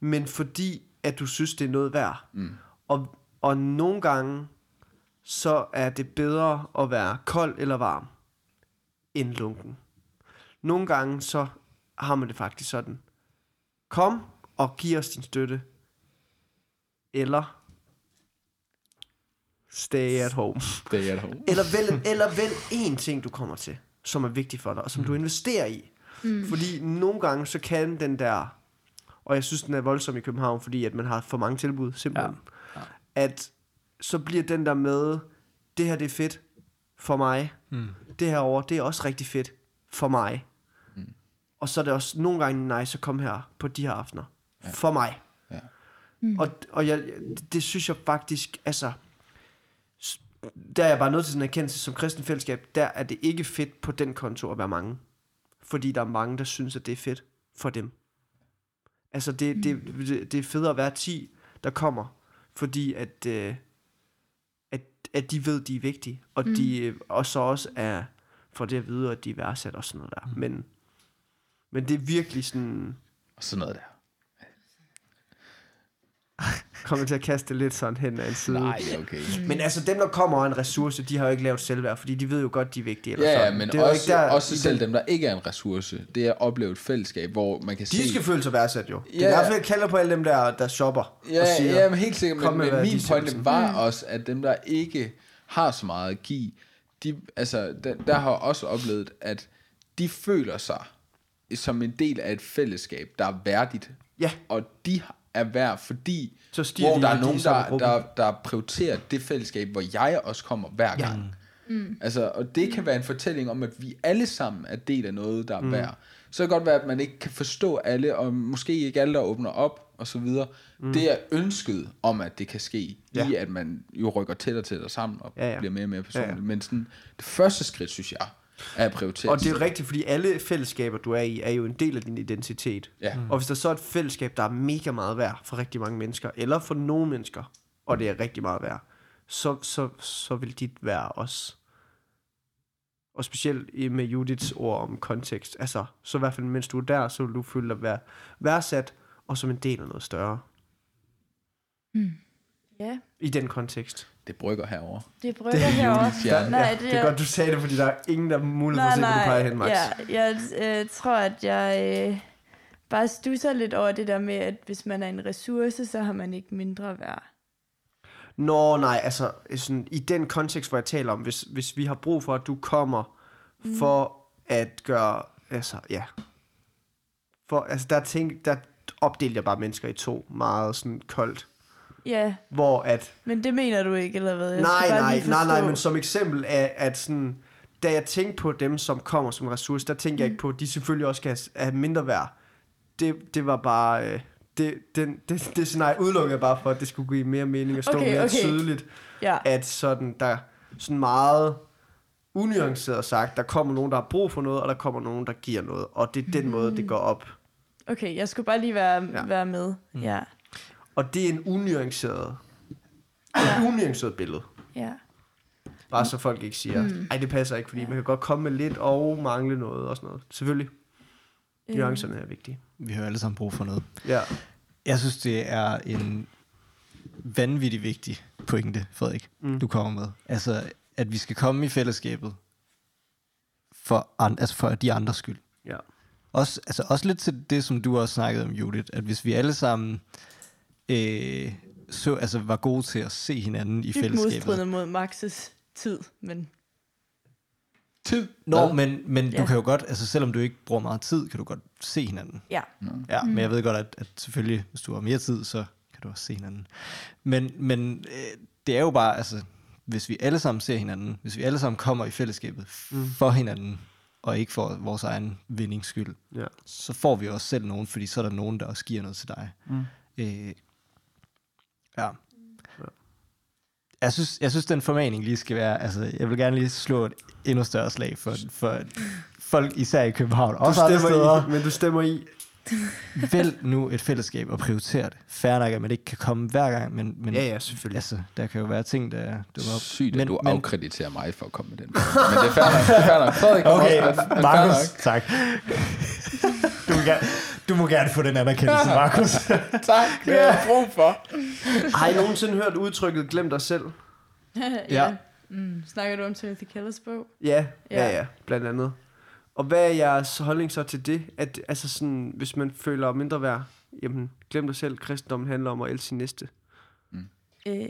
Men fordi, at du synes, det er noget værd. Mm. Og, og nogle gange, så er det bedre at være kold eller varm, end lunken. Nogle gange, så har man det faktisk sådan. Kom og giv os din støtte. Eller stay at home. Er at home. Eller vælg, eller vælg én ting, du kommer til, som er vigtig for dig, og som du investerer i. Mm. Fordi nogle gange, så kan den der, og jeg synes, den er voldsom i København, fordi at man har for mange tilbud, simpelthen. Ja. Ja. At så bliver den der med, det her det er fedt for mig. Mm. Det her over, det er også rigtig fedt for mig. Mm. Og så er det også nogle gange nice at komme her på de her aftener. Ja. For mig. Ja. Mm. Og, og jeg, det synes jeg faktisk, altså, der er jeg bare nødt til sådan en erkendelse som kristen fællesskab, der er det ikke fedt på den konto at være mange. Fordi der er mange, der synes, at det er fedt for dem. Altså, det, det, det, det er federe at være 10, der kommer, fordi at, øh, at, at de ved, de er vigtige, og, mm. de, øh, og så også er for det at vide, at de er værdsat og sådan noget der. Mm. Men, men det er virkelig sådan, Og sådan noget der. <laughs> kommer til at kaste lidt sådan hen ad en side. Nej, okay. Men altså dem, der kommer og er en ressource, de har jo ikke lavet selvværd, fordi de ved jo godt, de er vigtige. Eller Ja, ja, sådan. men det er også, ikke der, også selv den- dem, der ikke er en ressource, det er at opleve et fællesskab, hvor man kan se... De skal føle sig værdsat jo. Det er Ja. derfor, jeg kalder på alle dem, der, der shopper Ja, og siger, ja, men helt sikkert. "Kom Men, med, men min de siger." pointe var også, at dem, der ikke har så meget at give, de, altså, der, der har jeg også oplevet, at de føler sig som en del af et fællesskab, der er værdigt. Ja. Og de er værd, fordi Så hvor de der er nogen, der, der, der prioriterer det fællesskab, hvor jeg også kommer hver gang. Mm. Altså, og det kan være en fortælling om, at vi alle sammen er del af noget, der er mm. værd. Så kan det godt være, at man ikke kan forstå alle, og måske ikke alle, der åbner op, og så videre. Mm. Det er ønsket om, at det kan ske, ja. i Ja. at man jo rykker tættere og tættere sammen, og ja, Ja, ja. ja. bliver mere og mere personligt. Ja, Ja, ja. ja. Men sådan, det første skridt, synes jeg, er at prioritere. Og det er rigtigt, fordi alle fællesskaber, du er i, er jo en del af din identitet. Ja. Og hvis der så er et fællesskab, der er mega meget værd for rigtig mange mennesker, eller for nogle mennesker, og det er rigtig meget værd, så, så, så vil dit være også. Og specielt i- med Judiths ord om kontekst. Altså, så i hvert fald, mens du er der, så vil du føle dig vær, værdsat, og som en del af noget større. Ja, I den kontekst. det brygger herover. det brygger herovre. Fjern. Nej, ja, det er godt, du sagde det, fordi der er ingen, der har mulighed for at se, hvor du peger hen, Max. Ja, jeg øh, tror, at jeg øh, bare stusser lidt over det der med, at hvis man er en ressource, så har man ikke mindre værd. Nå, nej, altså sådan, i den kontekst, hvor jeg taler om, hvis, hvis vi har brug for, at du kommer for at gøre, altså, ja. For, altså, der, tænk, der opdelte jeg bare mennesker i to, meget sådan koldt. Ja, Hvor at, men det mener du ikke, eller hvad? Jeg nej, nej, nej, nej, men som eksempel er, at sådan, da jeg tænkte på dem, som kommer som ressource, der tænkte jeg ikke på, at de selvfølgelig også skal have- mindre værd. Det, det var bare, øh, det, den, det, det scenarie udelukkede jeg bare for, at det skulle give mere mening at stå Okay, mere okay. tydeligt. Ja, at sådan, der sådan meget unuanceret sagt, der kommer nogen, der har brug for noget, og der kommer nogen, der giver noget. Og det er den måde, det går op. okay, jeg skulle bare lige være, Ja. være med. Ja, Og det er en unuanceret, et unuanceret billede. ja. Bare så folk ikke siger, ej, det passer ikke, fordi man kan godt komme med lidt og mangle noget og sådan noget. Selvfølgelig. Nuancerne er vigtige. Vi har jo alle sammen brug for noget. Ja. Jeg synes, det er en vanvittig vigtig pointe, Frederik, mm. du kommer med. Altså, at vi skal komme i fællesskabet for, an, altså for de andres skyld. Ja. Også, altså også lidt til det, som du også snakkede om, Judith, at hvis vi alle sammen øh, så, altså var gode til at se hinanden i Dybt fællesskabet. modstridende mod Maxes tid, men Tid. Nå, Hvad? men, men ja. Ja. du kan jo godt, altså selvom du ikke bruger meget tid, kan du godt se hinanden. ja. Ja, mm. men jeg ved godt, at, at selvfølgelig, hvis du har mere tid, så kan du også se hinanden. Men, men øh, det er jo bare, altså, hvis vi alle sammen ser hinanden, hvis vi alle sammen kommer i fællesskabet mm. for hinanden, og ikke for vores egen vindings skyld, Ja. så får vi også selv nogen, fordi så er der nogen, der også giver noget til dig. Mm. Øh, ja. Jeg synes, jeg synes, den formaning lige skal være, altså, jeg vil gerne lige slå et endnu større slag for, for folk, især i København, Du også andre stemmer steder. i, men du stemmer i. vælg nu et fællesskab og prioriter det. Færre nok, at man ikke kan komme hver gang, men, men Ja, ja, selvfølgelig. altså, der kan jo være ting, der dukker op. Sygt, at Men- du men- afkrediterer mig for at komme med den. Men det er fair nok. Det er fair nok. Frederik, Okay, Markus, tak. Du gerne, du må gerne få den anerkendelse, Markus. <laughs> Tak, det er jeg brug for. Har I nogensinde hørt udtrykket glem dig selv? <laughs> Ja. Mm. Snakker du om Timothy Kellers bog? Ja, ja, Ja. ja, blandt andet. Og hvad er jeres holdning så til det? At, altså sådan, hvis man føler mindre værd, jamen glem dig selv, kristendommen handler om at elske sin næste. Øh,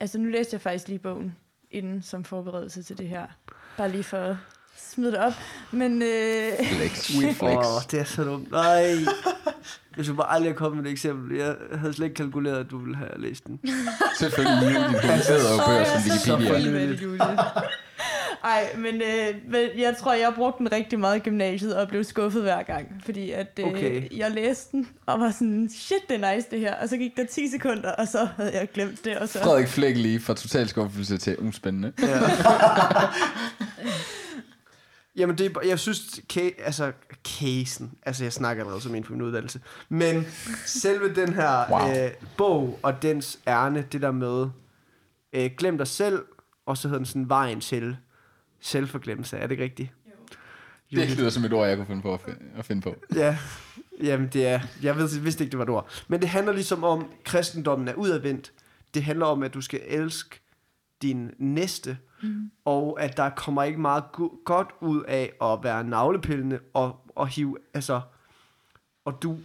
altså, nu læste jeg faktisk lige bogen inden som forberedelse til det her. Bare lige for at smide det op. Men øh, Flex, <laughs> sweet flex. Åh, oh, det er så dumt. Nej. Jeg skulle bare aldrig have kommet med et eksempel. Jeg havde slet ikke kalkuleret, at du ville have læst den. Selvfølgelig de publicerede jo bøger som Wikipedia. for- med det, Julie. Ej, men, øh, men jeg tror, jeg brugte den rigtig meget i gymnasiet og blev skuffet hver gang. Fordi at øh, Okay. jeg læste den og var sådan, shit, det er nice det her. Og så gik der 10 sekunder, og så havde jeg glemt det. Og så... Frederik Flæk lige fra total skuffelse til uspændende. Ja. <laughs> Jamen, det er, jeg synes, ca- altså, casen, altså jeg snakker allerede som en på min uddannelse, men selve den her Wow. øh, bog og dens ærne, det der med, øh, glem dig selv, og så hedder den sådan vejen til selvforglemmelse, er det ikke rigtigt? Det lyder som et ord, jeg kunne finde på at finde, at finde på. Ja, jamen det er, jeg ved, vidste ikke, det var et ord. Men det handler ligesom om, kristendommen er udadvendt. Det handler om, at du skal elske din næste, mm. og at der kommer ikke meget go- godt ud af at være navlepillende og, og hive, altså, og du,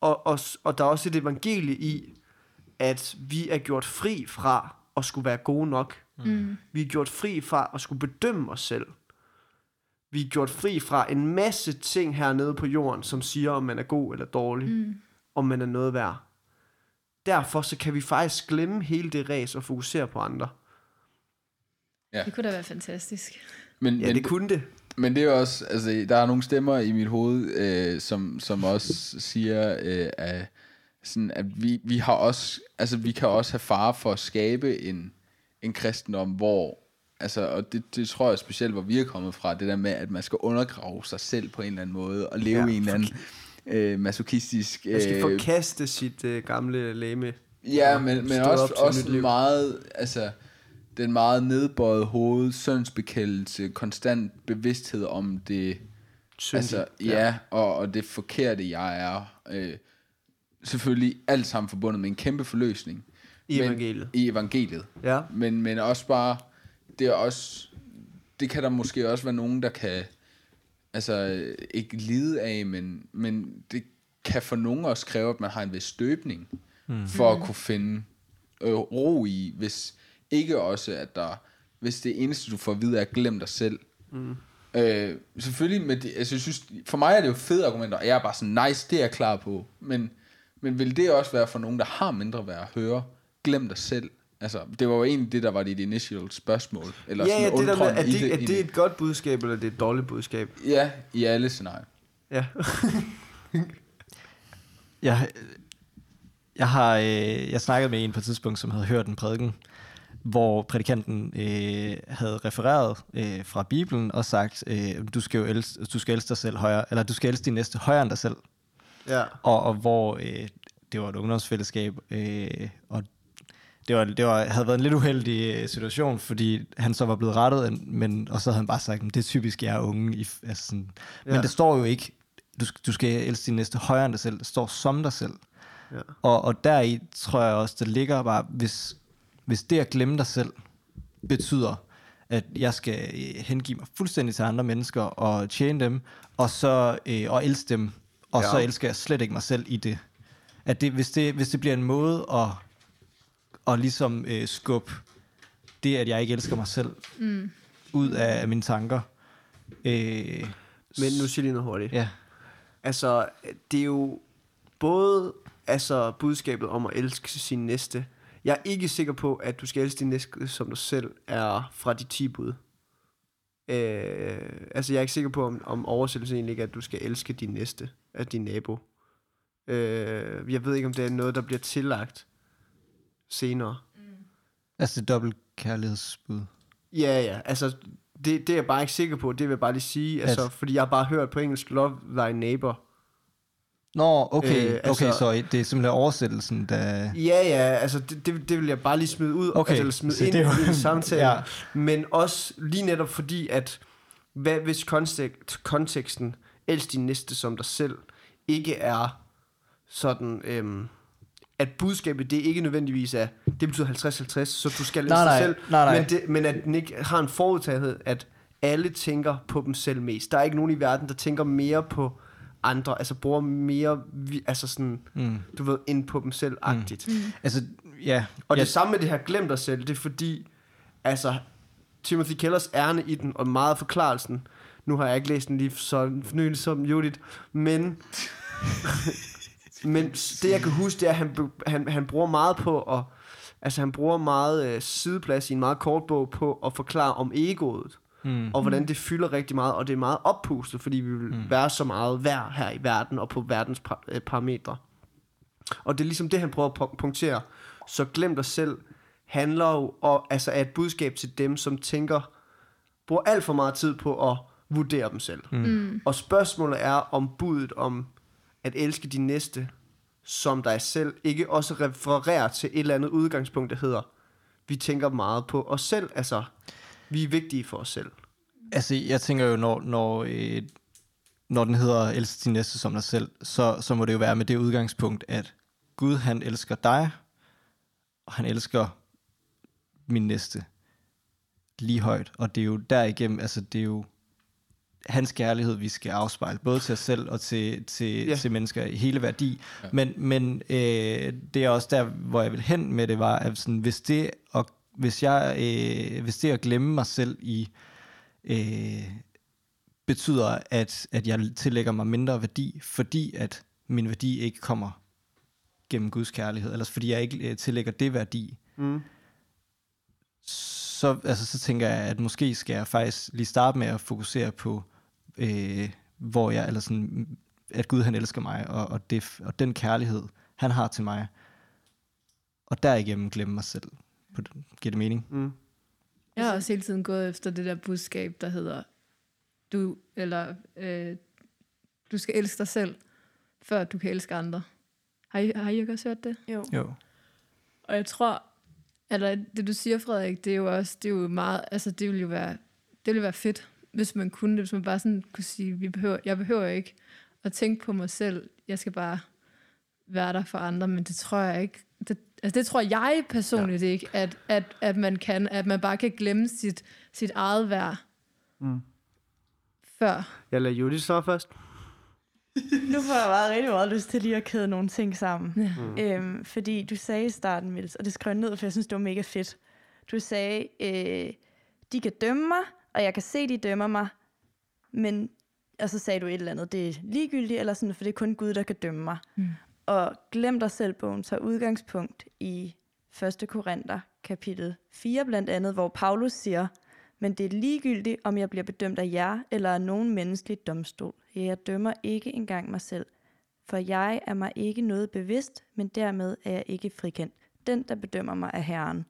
og, og, og der er også et evangelie i, at vi er gjort fri fra at skulle være gode nok. Mm. Vi er gjort fri fra at skulle bedømme os selv. Vi er gjort fri fra en masse ting hernede på jorden, som siger, om man er god eller dårlig, mm. om man er noget værd. Derfor så kan vi faktisk glemme hele det ræs og fokusere på andre. Det kunne da være fantastisk. Men, Ja, men, det kunne det. men det er også, altså, der er nogle stemmer i mit hoved, øh, som, som også siger, øh, at, sådan, at vi, vi har også, altså, vi kan også have fare for at skabe en, en kristendom, hvor, altså, og det, det tror jeg specielt, hvor vi er kommet fra, det der med, at man skal undergrave sig selv på en eller anden måde, og leve Ja, ja, i en eller anden øh, masochistisk... Man skal øh, forkaste sit øh, gamle læme. Ja, men, men også, også meget, altså, den meget nedbøjet hoved, sønsbekendelse, konstant bevidsthed om det, Syndig. altså, ja, og, og det forkerte, jeg er. Øh, selvfølgelig alt sammen forbundet med en kæmpe forløsning. I men, evangeliet. I evangeliet. Ja. Men, men også bare, det er også, det kan der måske også være nogen, der kan, altså, øh, ikke lide af, men, men det kan for nogen også kræve, at man har en vis støbning, mm. for at kunne finde øh, ro i, hvis ikke også, at der, hvis det eneste, du får at vide, er, glem dig selv. Mm. Øh, selvfølgelig, med det, altså, jeg synes, for mig er det jo fede argumenter, og jeg er bare sådan, nice, det er jeg klar på. Men, men vil det også være for nogen, der har mindre værd at høre, glem dig selv? Altså, det var jo egentlig det, der var dit initial spørgsmål. Eller Ja, sådan ja, det der med, er i det, er det et godt budskab, eller er det et dårligt budskab? Ja, i alle scenarier. Ja. <laughs> Jeg, jeg har øh, jeg snakkede med en på et tidspunkt, som havde hørt en prædiken, hvor prædikanten øh, havde refereret øh, fra Bibelen og sagt, øh, du skal jo elske, du skal elske dig selv højere, eller du skal elske din næste højere end dig selv. ja. Og, og hvor øh, det var et ungdomsfællesskab, øh, og det, var, det var, havde været en lidt uheldig øh, situation, fordi han så var blevet rettet, en- men, og så havde han bare sagt, det er typisk, jeg er unge. I, altså sådan. Men Ja. det står jo ikke, du, skal- du skal elske din næste højere end dig selv. Det står som dig selv. Ja. Og, og deri tror jeg også, det ligger bare, hvis, hvis det at glemme dig selv betyder, at jeg skal øh, hengive mig fuldstændig til andre mennesker og tjene dem, og så øh, og elske dem, og Ja. så elsker jeg slet ikke mig selv i det. At det, hvis, det, hvis det bliver en måde at, at ligesom øh, skubbe det, at jeg ikke elsker mig selv, mm. ud af, af mine tanker. Øh, Men nu siger lige noget hurtigt. ja. Altså, det er jo både altså, budskabet om at elske sin næste. Jeg er ikke sikker på, at du skal elske din næste som dig selv, er fra de 10 bud. Øh, altså, jeg er ikke sikker på, om, om oversættelsen egentlig ikke er, at du skal elske din næste af din nabo. Øh, jeg ved ikke, om det er noget, der bliver tillagt senere. Altså det dobbelt kærlighedsbud. Ja, ja, altså, det, det er jeg bare ikke sikker på, det vil jeg bare lige sige, altså, fordi jeg har bare hørt på engelsk, love thy neighbor. Nå, okay, Øh, altså- okay, så det er simpelthen oversættelsen, der... Ja, ja, altså det, det, det vil jeg bare lige smide ud, Okay, altså, eller smide så ind det jo- i en samtale. <laughs> Ja. Men også lige netop fordi, at hvad, hvis kontekst, konteksten, elsk din næste som dig selv, ikke er sådan, øhm, at budskabet, det ikke nødvendigvis er, det betyder 50-50, så du skal elske dig selv, nej, nej. Men, det, men at den ikke har en forudtagethed, at alle tænker på dem selv mest. Der er ikke nogen i verden, der tænker mere på andre, altså bruger mere, altså sådan, Mm. du ved, ind på dem selv-agtigt. Mm. Altså, ja. Og ja, det samme med det her, glem dig selv, det er fordi, altså, Timothy Kellers ærne i den, og meget af forklarelsen, nu har jeg ikke læst den lige så nylig som Judith, men, <laughs> men det jeg kan huske, det er, at han, han, han bruger meget på at, altså han bruger meget øh, sideplads i en meget kort bog på at forklare om egoet, Mm. og hvordan det fylder rigtig meget, og det er meget oppustet, fordi vi vil mm. være så meget værd her i verden, og på verdens par, øh, parametre. Og det er ligesom det, han prøver at pu- punktere. Så glem dig selv handler jo og, altså er et budskab til dem, som tænker, bruger alt for meget tid på at vurdere dem selv. Mm. Og spørgsmålet er om budet om at elske din næste som dig selv, ikke også refererer til et eller andet udgangspunkt, der hedder, vi tænker meget på os selv, altså vi er vigtige for os selv. Altså, jeg tænker jo, når, når, øh, når den hedder elsk din næste som dig selv, så, så må det jo være med det udgangspunkt, at Gud, han elsker dig, og han elsker min næste lige højt. Og det er jo derigennem, altså det er jo hans kærlighed, vi skal afspejle, både til os selv og til, til, Ja. ja. til mennesker i hele værdi. Ja. Men, men øh, det er også der, hvor jeg vil hen med det, var, at sådan, hvis, det at, hvis, jeg, øh, hvis det at glemme mig selv i øh, betyder, at, at jeg tillægger mig mindre værdi, fordi at min værdi ikke kommer gennem Guds kærlighed, eller fordi jeg ikke øh, tillægger det værdi, Mm. så, altså, så tænker jeg, at måske skal jeg faktisk lige starte med at fokusere på, øh, hvor jeg, eller sådan, at Gud han elsker mig, og, og, det, og den kærlighed, han har til mig, og derigennem glemme mig selv. På Giver det mening? Mm. Jeg har også hele tiden gået efter det der budskab, der hedder, du, eller, øh, du skal elske dig selv, før du kan elske andre. Har I, har I ikke også hørt det? Jo. Jo. Og jeg tror, eller det du siger, Frederik, det er jo også, det er jo meget, altså det ville jo være, det ville være fedt, hvis man kunne det, hvis man bare sådan kunne sige, vi behøver, jeg behøver ikke at tænke på mig selv, jeg skal bare være der for andre, men det tror jeg ikke, det, altså det tror jeg personligt ja. ikke, at, at, at man kan, at man bare kan glemme sit, sit eget værd, Mm. før. Jeg lader Judith så først. Nu får jeg bare rigtig meget lyst til lige at kæde nogle ting sammen. Ja. Mm. Øhm, fordi du sagde i starten, Mils, og det skrev jeg ned, for jeg synes, det var mega fedt. Du sagde, øh, de kan dømme mig, og jeg kan se, de dømmer mig, men, og så sagde du et eller andet, det er ligegyldigt, eller sådan, for det er kun Gud, der kan dømme mig. Mm. Og glem dig selv, bogen tager udgangspunkt i 1. Korinther, kapitel 4 blandt andet, hvor Paulus siger, men det er ligegyldigt, om jeg bliver bedømt af jer eller af nogen menneskelig domstol. Jeg dømmer ikke engang mig selv, for jeg er mig ikke noget bevidst, men dermed er jeg ikke frikendt. Den, der bedømmer mig, er Herren.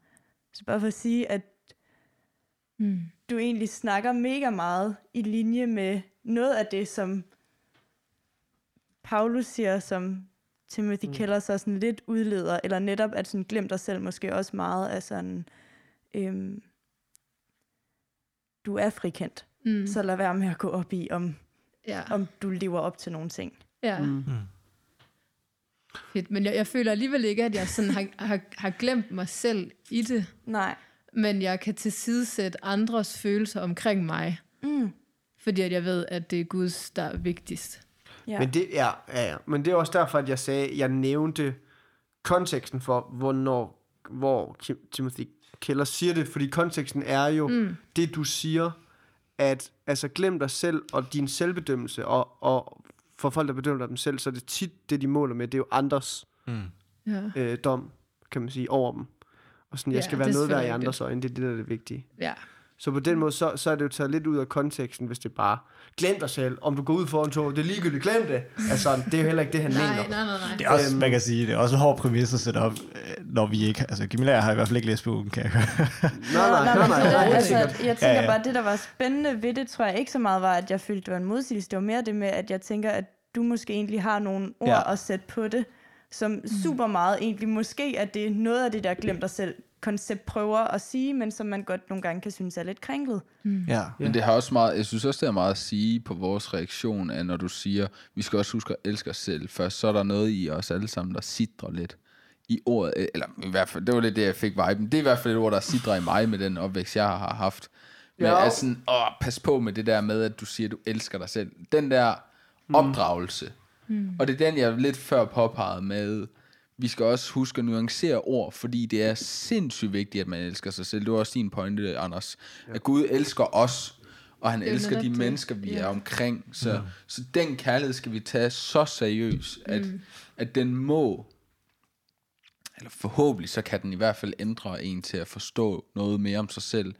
Så bare for at sige, at Mm. du egentlig snakker mega meget i linje med noget af det, som Paulus siger, som Timothy mm. Keller så sådan lidt udleder, eller netop at sådan glem dig selv måske også meget af sådan, øhm, du er frikendt, Mm. så lad være med at gå op i, om, ja. om du lever op til nogle ting. ja. Mm. Mm. Fedt. Men jeg, jeg føler alligevel ikke, at jeg sådan har, har, har glemt mig selv i det. Nej. men jeg kan tilsidesætte andres følelser omkring mig, Mm. fordi at jeg ved, at det er Guds, der er vigtigst. Ja. Men det er, ja, ja. Men det er også derfor, at jeg sagde, jeg nævnte konteksten for, hvornår, hvor Kim- Timothy Keller siger det, fordi konteksten er jo mm. det, du siger, at altså glem dig selv og din selvbedømmelse, og, og for folk, der bedømmer dem selv, så er det tit det, de måler med, det er jo andres Mm. Ja. øh, dom, kan man sige, over dem. Og sådan, jeg Ja, skal det være noget værd i andres øjne, det er det, der er det vigtige. ja. Så på den måde, så, så er det jo taget lidt ud af konteksten, hvis det bare, glem dig selv, om du går ud foran tog, det er ligegyldigt, glem det. Altså, det er jo heller ikke det, han <laughs> Nej, mener. nej, nej, nej. Det er også, Øhm. man kan sige, det er også en hård præmis at sætte op, øh, når vi ikke, altså Camilla har i hvert fald ikke læst bogen, kan jeg høre. <laughs> Nej, nej, nej, nej, nej, overhovedet altså, jeg tænker Ja, ja, bare, det der var spændende ved det, tror jeg ikke så meget var, at jeg følte, det var en modsigelse. Det var mere det med, at jeg tænker, at du måske egentlig har nogle ord Ja. at sætte på det, som super meget egentlig, måske er det noget af det der glemt dig selv koncept prøver at sige, men som man godt nogle gange kan synes er lidt kringlet. Ja. Men det har også meget, jeg synes også, det er meget at sige på vores reaktion, at når du siger, vi skal også huske at elske os selv først, så er der noget i os alle sammen, der sidder lidt i ordet, øh, eller i hvert fald, det var lidt det, jeg fik viben. Det er i hvert fald et ord, der sidder i mig med den opvækst, jeg har haft. Men Ja. ja. altså, åh, pas på med det der med, at du siger, at du elsker dig selv. Den der opdragelse. Mm. Og det er den, jeg lidt før påpegede med, vi skal også huske at nuancere ord, fordi det er sindssygt vigtigt, at man elsker sig selv. Det var også din pointe, Anders. Ja. At Gud elsker os, og han er elsker de det. mennesker, vi Ja. er omkring. Så, ja. så den kærlighed skal vi tage så seriøst, at, mm. at den må, eller forhåbentlig, så kan den i hvert fald ændre en til at forstå noget mere om sig selv,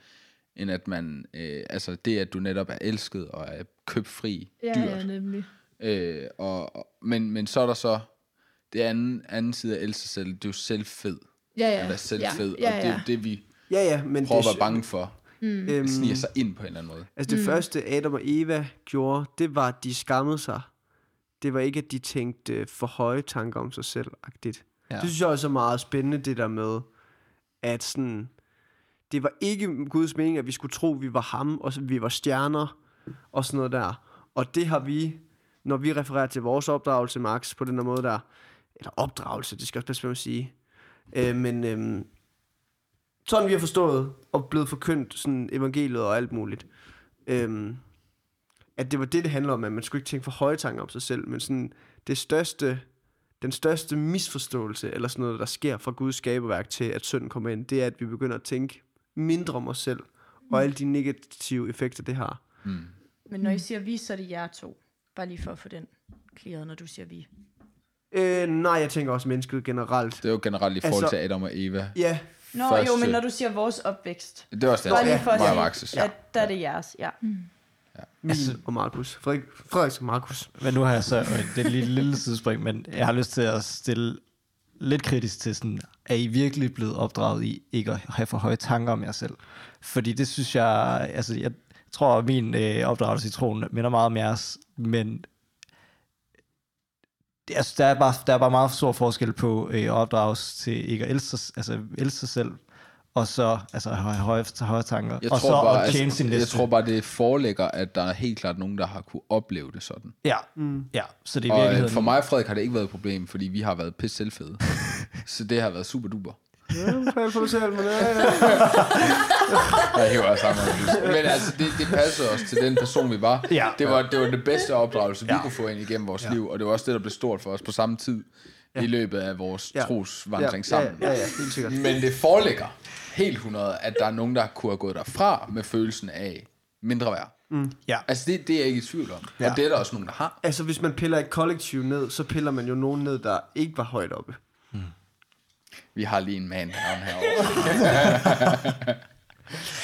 end at man, øh, altså det, at du netop er elsket og er købfri, Ja, dyrt. ja, nemlig. Øh, og, og- men, men så er der så det anden, anden side af elske sig selv, det er jo selvfed. Ja, ja. Eller selvfed, ja, og det er ja. jo det, vi Ja, ja, men prøver at det, være bange for. øhm, Det sniger sig ind på en eller anden måde. Altså det mm. første Adam og Eva gjorde, det var, at de skammede sig. Det var ikke, at de tænkte for høje tanker om sig selv. -agtigt. Ja. Det synes jeg også er meget spændende, det der med, at sådan, det var ikke Guds mening, at vi skulle tro, at vi var ham, og vi var stjerner, og sådan noget der. Og det har vi, når vi refererer til vores opdragelse, Max, på den her måde der, eller opdragelse, det skal jeg også passe på med at sige, øh, men øh, sådan vi har forstået, og blevet forkyndt sådan evangeliet og alt muligt, øhm, at det var det, det handler om, at man skulle ikke tænke for høje tanker om sig selv, men sådan det største, den største misforståelse, eller sådan noget, der sker fra Guds skaberværk til, at synden kommer ind, det er, at vi begynder at tænke mindre om os selv, og alle de negative effekter, det har. Men når I siger vi, så er det jer to. Bare lige for at få den clearet, når du siger vi. Øh, nej, jeg tænker også mennesket generelt. Det er jo generelt i forhold Altså- til Adam og Eva. Ja, Nå, Første- jo, men når du siger vores opvækst. Det er også det, Bare lige jeg for at mig og sige, at der er det jeres. Ja. min Altså- og Markus. Frederik, Frederik og Markus. Men nu har jeg så, det er et lille, lille sidespring, men jeg har lyst til at stille lidt kritisk til sådan, er I virkelig blevet opdraget i ikke at have for høje tanker om jer selv? Fordi det synes jeg, altså jeg tror, at min øh, opdragelse i troen minder meget om jeres, men det, altså, der, er bare, der er bare meget stor forskel på øh, at opdrages til ikke at elske, sig- altså, elske sig selv, og så altså, have høje, høje tanker, Jeg og tror, så bare, at tjene sin jeg næste. tror bare, det forelægger, at der er helt klart nogen, der har kunne opleve det sådan. Ja, mm. ja, så det er Og øh, virkeligheden... for mig og Frederik har det ikke været et problem, fordi vi har været pisse selvfede. <laughs> så det har været super duper. Ja, tal for dig selv, men ja, ja. Jeg hiver også sammen. Men altså, det, det passede os til den person, vi var. Ja. Det var det, var det bedste opdragelse, vi Ja. kunne få ind igennem vores liv, og det var også det, der blev stort for os på samme tid i løbet af vores Ja. trosvandring ja, sammen. Ja, ja, ja, helt sikkert. Men det foreligger helt 100, at der er nogen, der kunne have gået derfra med følelsen af mindre værd. Ja. Altså, det, det er jeg ikke i tvivl om. Ja. Og det er der også nogen, der har. Altså, hvis man piller et kollektiv ned, så piller man jo nogen ned, der ikke var højt oppe. Vi har lige en man herovre. <laughs>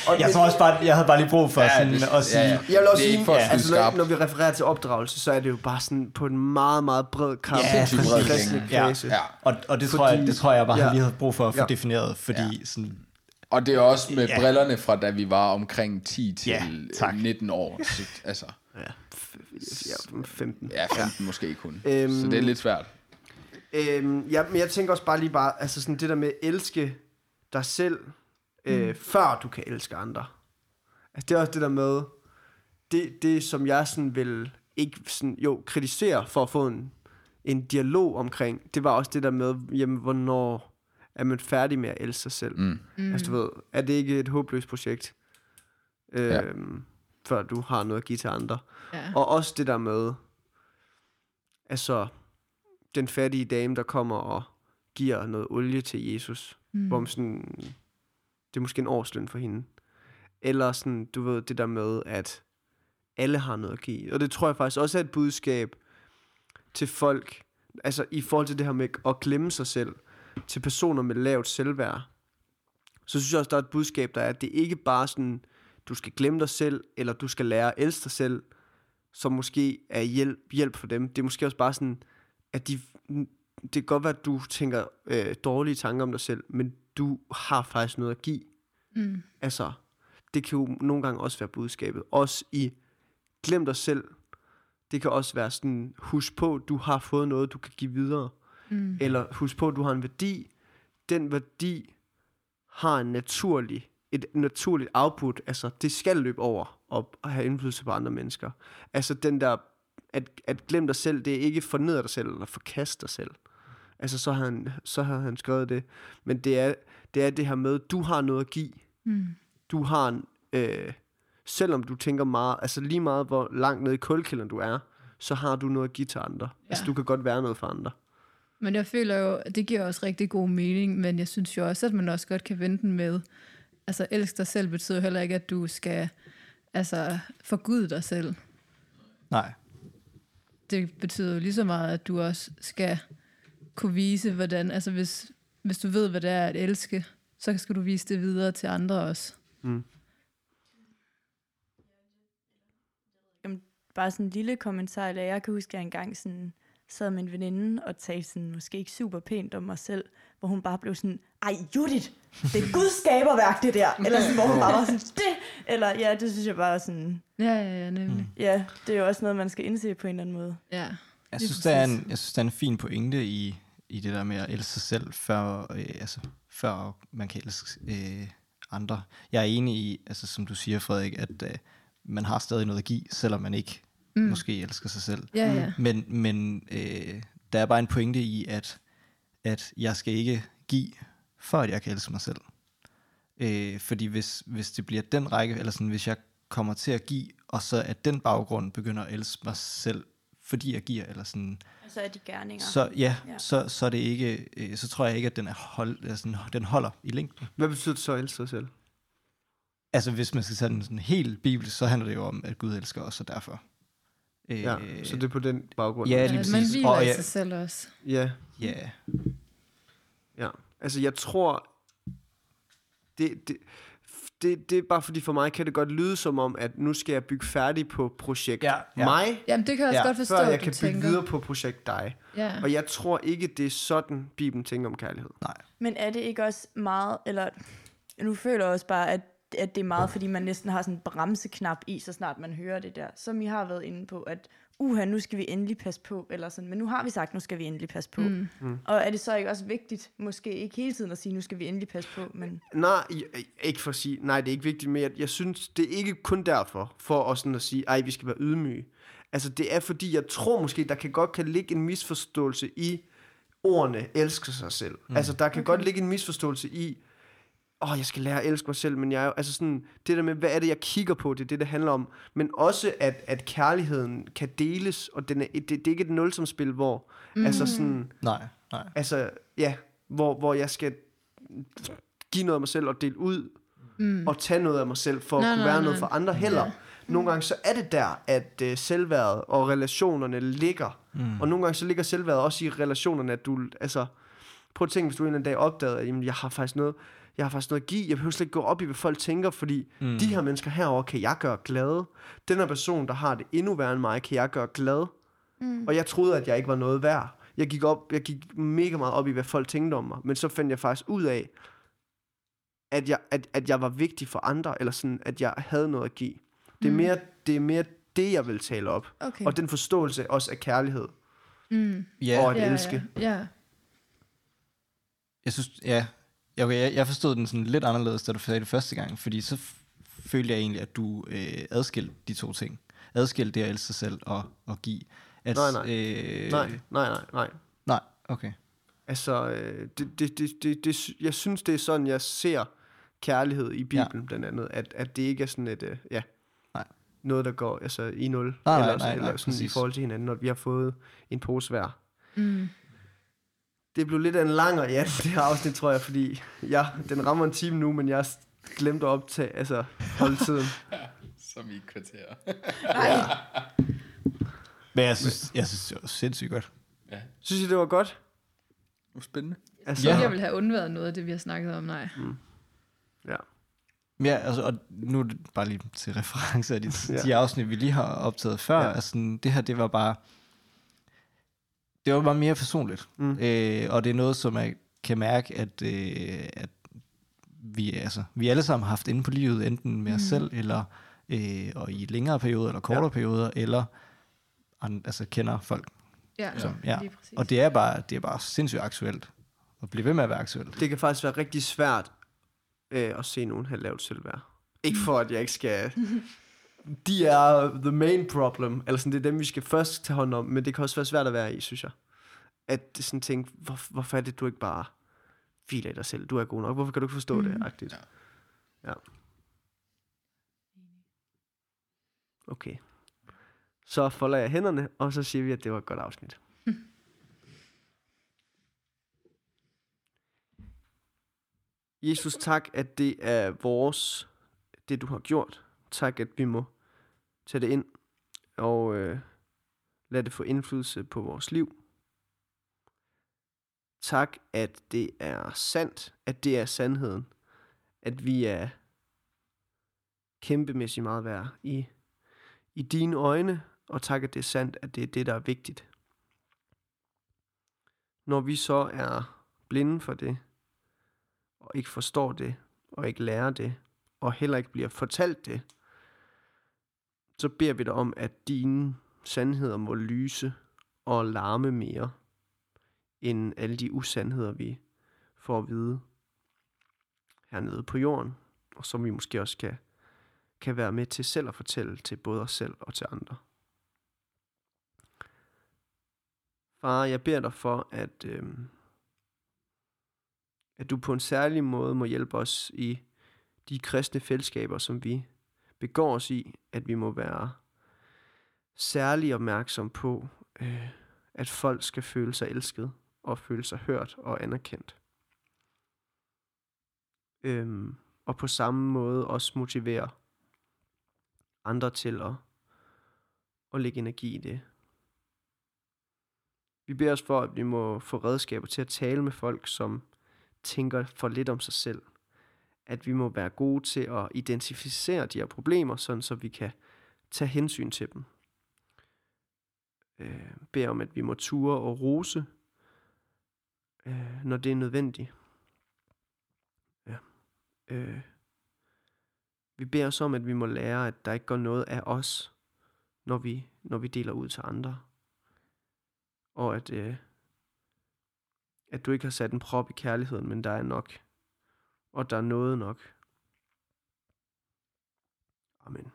Og Jeg tror også bare, jeg havde bare lige brug for Ja, sådan det- at sige, ja, ja. Jeg vil også sige, for ja, altså, når, når vi refererer til opdragelse, så er det jo bare sådan på en meget, meget bred kamp. Ja, for kristne Ja. ja. Og, og det, Fordi- tror jeg, det tror jeg bare, ja. lige havde brug for at få Ja. defineret, fordi ja. sådan, Og det er også med Ja. brillerne fra, da vi var omkring 10 til Ja, tak. 19 år. Så, altså, Ja, f- ja, 15. ja, 15 måske kun. Øhm, Så det er lidt svært. Øhm, ja, men jeg tænker også bare lige bare, altså sådan det der med at elske dig selv, øh, mm. før du kan elske andre. Altså det er også det der med, det, det som jeg sådan vil, ikke sådan, jo, kritisere for at få en, en dialog omkring, det var også det der med, jamen, hvornår er man færdig med at elske sig selv? Mm. Mm. Altså du ved, er det ikke et håbløst projekt, øhm, Ja. før du har noget at give til andre? Ja. Og også det der med, altså, den fattige dame, der kommer og giver noget olie til Jesus, mm. hvor man sådan, det er måske en årsløn for hende. Eller sådan, du ved, det der med, at alle har noget at give. Og det tror jeg faktisk også er et budskab til folk, altså i forhold til det her med at glemme sig selv, til personer med lavt selvværd. Så synes jeg også, der er et budskab, der er, at det ikke bare sådan, du skal glemme dig selv, eller du skal lære at elske dig selv, som måske er hjælp, hjælp for dem. Det er måske også bare sådan, at de, det kan godt være, at du tænker øh, dårlige tanker om dig selv, men du har faktisk noget at give. Mm. Altså, det kan jo nogle gange også være budskabet. Også i, glem dig selv, Det kan også være sådan, husk på, du har fået noget, du kan give videre. Mm. Eller husk på, du har en værdi. Den værdi har en naturlig, et naturligt output. Altså, det skal løbe over og have indflydelse på andre mennesker. Altså, den der, at, at glem dig selv, det er ikke fornedre dig selv, eller forkaste dig selv. Altså, så har han, så har han skrevet det. Men det er, det er det her med, du har noget at give. Mm. Du har en, øh, selvom du tænker meget, altså lige meget hvor langt nede i kulkælderen du er, så har du noget at give til andre. Ja. Altså du kan godt være noget for andre. Men jeg føler jo, det giver også rigtig god mening, men jeg synes jo også, at man også godt kan vente den med, altså elsk dig selv betyder heller ikke, at du skal altså, forgude dig selv. Nej. Det betyder jo lige så meget, at du også skal kunne vise, hvordan, altså hvis, hvis du ved, hvad det er at elske, så skal du vise det videre til andre også. Mm. Bare sådan en lille kommentar, eller jeg kan huske, at jeg engang sådan sad med en veninde og talte sådan, måske ikke super pænt om mig selv, hvor hun bare blev sådan, ej Judith, det er Guds skaberværk det der, eller sådan, hvor hun bare var sådan, det, eller ja, det synes jeg bare er sådan, Ja, ja, ja, nemlig. Mm. ja, det er jo også noget, man skal indse på en eller anden måde. Ja. Jeg synes, der er en, jeg synes, der er en fin pointe i, i det der med at elske sig selv, før, øh, altså, før man kan elske øh, andre. Jeg er enig i, altså, som du siger, Frederik, at øh, man har stadig noget at give, selvom man ikke mm. måske elsker sig selv. Ja, ja. Men, men øh, der er bare en pointe i, at, at jeg skal ikke give, for at jeg kan elske mig selv. Øh, fordi hvis, hvis det bliver den række, eller sådan, hvis jeg kommer til at give, og så at den baggrund begynder at elske mig selv, fordi jeg giver, eller sådan, Så er de gerninger. så ja, Ja. ja. Så, så er det ikke, øh, så tror jeg ikke, at den, er hold, altså, den holder i længden. Hvad betyder det så at elske sig selv? Altså hvis man skal tage den sådan helt bibelsk, så handler det jo om, at Gud elsker os, og derfor. Øh, Ja, så det er på den baggrund. Ja, ja lige man præcis. hviler Og i ja- sig selv også. Ja, Ja, ja. Altså jeg tror, det, det, det, det er bare fordi for mig kan det godt lyde som om, at nu skal jeg bygge færdig på projekt Ja, ja. mig, Jamen, det kan jeg også Ja, godt forstå, før jeg kan bygge tænker. videre på projekt dig. Ja. Og jeg tror ikke, det er sådan, Bibelen tænker om kærlighed. nej. Men er det ikke også meget, eller nu føler jeg også bare, at, at det er meget, fordi man næsten har sådan en bremseknap i, så snart man hører det der. Som I har været inde på, at uha, nu skal vi endelig passe på, eller sådan, men nu har vi sagt, nu skal vi endelig passe på. Mm. Og er det så ikke også vigtigt, måske ikke hele tiden at sige, nu skal vi endelig passe på, men Nej, ikke for at sige, nej, det er ikke vigtigt, men jeg, jeg synes, det er ikke kun derfor, for os sådan at sige, ej, vi skal være ydmyge. Altså, det er fordi, jeg tror måske, der kan godt kan ligge en misforståelse i ordene, elsker sig selv. Mm. Altså, der kan okay. godt ligge en misforståelse i, åh, oh, jeg skal lære at elske mig selv, men jeg er jo, altså sådan, det der med, hvad er det, jeg kigger på, det er det, det handler om. Men også, at, at kærligheden kan deles, og den er, det, det er ikke et nulsomspil, hvor, mm. altså sådan, Nej, nej. Altså, ja, hvor, hvor jeg skal give noget af mig selv og dele ud, mm. og tage noget af mig selv, for Nej, at kunne nej, være noget nej. for andre heller. Ja. Nogle gange så er det der, at uh, selvværdet og relationerne ligger. Mm. Og nogle gange så ligger selvværdet også i relationerne, at du, altså, prøv at tænke, hvis du en eller anden dag opdagede, at jamen, jeg har faktisk noget, jeg har faktisk noget at give. Jeg behøver slet ikke gå op i, hvad folk tænker, fordi mm. de her mennesker herover kan jeg gøre glade. Den her person, der har det endnu værre end mig, kan jeg gøre glad. Mm. Og jeg troede, at jeg ikke var noget værd. Jeg gik, op, jeg gik mega meget op i, hvad folk tænkte om mig. Men så fandt jeg faktisk ud af, at jeg, at, at jeg var vigtig for andre, eller sådan, at jeg havde noget at give. Det er, mere, det er mere det, jeg vil tale op. Okay. Og den forståelse også af kærlighed Mm. Ja, og at Ja, elske. Ja. ja. jeg synes, ja, jeg, jeg, jeg forstod den sådan lidt anderledes, da du sagde det første gang, fordi så følte jeg egentlig, at du øh, adskilte de to ting. Adskilte det at elske sig selv og, og give. At, Nej, nej. Øh, Nej, nej, nej, nej. Nej, okay. Altså, øh, det, det, det, det, det, jeg synes, det er sådan, jeg ser kærlighed i Bibelen, ja. blandt andet. At, at det ikke er sådan et, øh, ja, Nej. noget, der går altså, i nul. Nej, nej, eller, nej, eller nej, sådan i præcis. forhold til hinanden, når vi har fået en pose hver. Mm. Det blev lidt af en lang og ja, <laughs> det her afsnit, tror jeg, fordi ja, den rammer en time nu, men jeg har glemt at optage, altså holde tiden. <laughs> Som i et kvarter. Men jeg synes, jeg synes det var sindssygt godt. ja. Synes I, det var godt? Uh, Spændende. Altså, Ja. Jeg vil have undværet noget af det, vi har snakket om, nej. ja. Ja, altså, og nu er det bare lige til reference af de, Ja. ja. de afsnit, vi lige har optaget før. Ja. Ja. Altså, det her, det var bare... Det var bare mere personligt. Mm. Øh, og det er noget, som jeg kan mærke, at, øh, at vi, altså, vi alle sammen har haft inde på livet, enten med os selv, eller øh, og i længere perioder, eller kortere Ja. ja. perioder, eller an, altså kender folk. Ja, Som, ja. præcis. Og det er, bare, det er bare sindssygt aktuelt. Og blive ved med at være aktuelt. Det kan faktisk være rigtig svært øh, at se nogen have lavt selvværd. Ikke for, at jeg ikke skal... <laughs> De er the main problem. Eller sådan, det er dem, vi skal først tage hånd om. Men det kan også være svært at være i, synes jeg. At det sådan tænke, hvor, hvorfor er det, du ikke bare hviler i dig selv? Du er god nok. Hvorfor kan du ikke forstå mm. det? Agtigt. Ja. Okay. Så folder jeg hænderne, og så siger vi, at det var et godt afsnit. <laughs> Jesus, tak, at det er vores, det du har gjort. Tak, at vi må tage det ind og øh, lade det få indflydelse på vores liv. Tak, at det er sandt, at det er sandheden, at vi er kæmpemæssigt meget værd i, i dine øjne, og tak, at det er sandt, at det er det, der er vigtigt. Når vi så er blinde for det, og ikke forstår det, og ikke lærer det, og heller ikke bliver fortalt det, så beder vi dig om, at dine sandheder må lyse og larme mere, end alle de usandheder, vi får at vide hernede på jorden, og som vi måske også kan, kan være med til selv at fortælle til både os selv og til andre. Far, jeg beder dig for, at, øh, at du på en særlig måde må hjælpe os i de kristne fællesskaber, som vi begår os i, at vi må være særlig opmærksom på, øh, at folk skal føle sig elsket og føle sig hørt og anerkendt. Øhm, og på samme måde også motivere andre til at, at lægge energi i det. Vi beder os for, at vi må få redskaber til at tale med folk, som tænker for lidt om sig selv. At vi må være gode til at identificere de her problemer, sådan så vi kan tage hensyn til dem. Øh, beder om, at vi må ture og rose, øh, når det er nødvendigt. Ja. Øh. Vi beder os om, at vi må lære, at der ikke går noget af os, når vi, når vi deler ud til andre. Og at, øh, at du ikke har sat en prop i kærligheden, men der er nok og der er noget nok. Amen.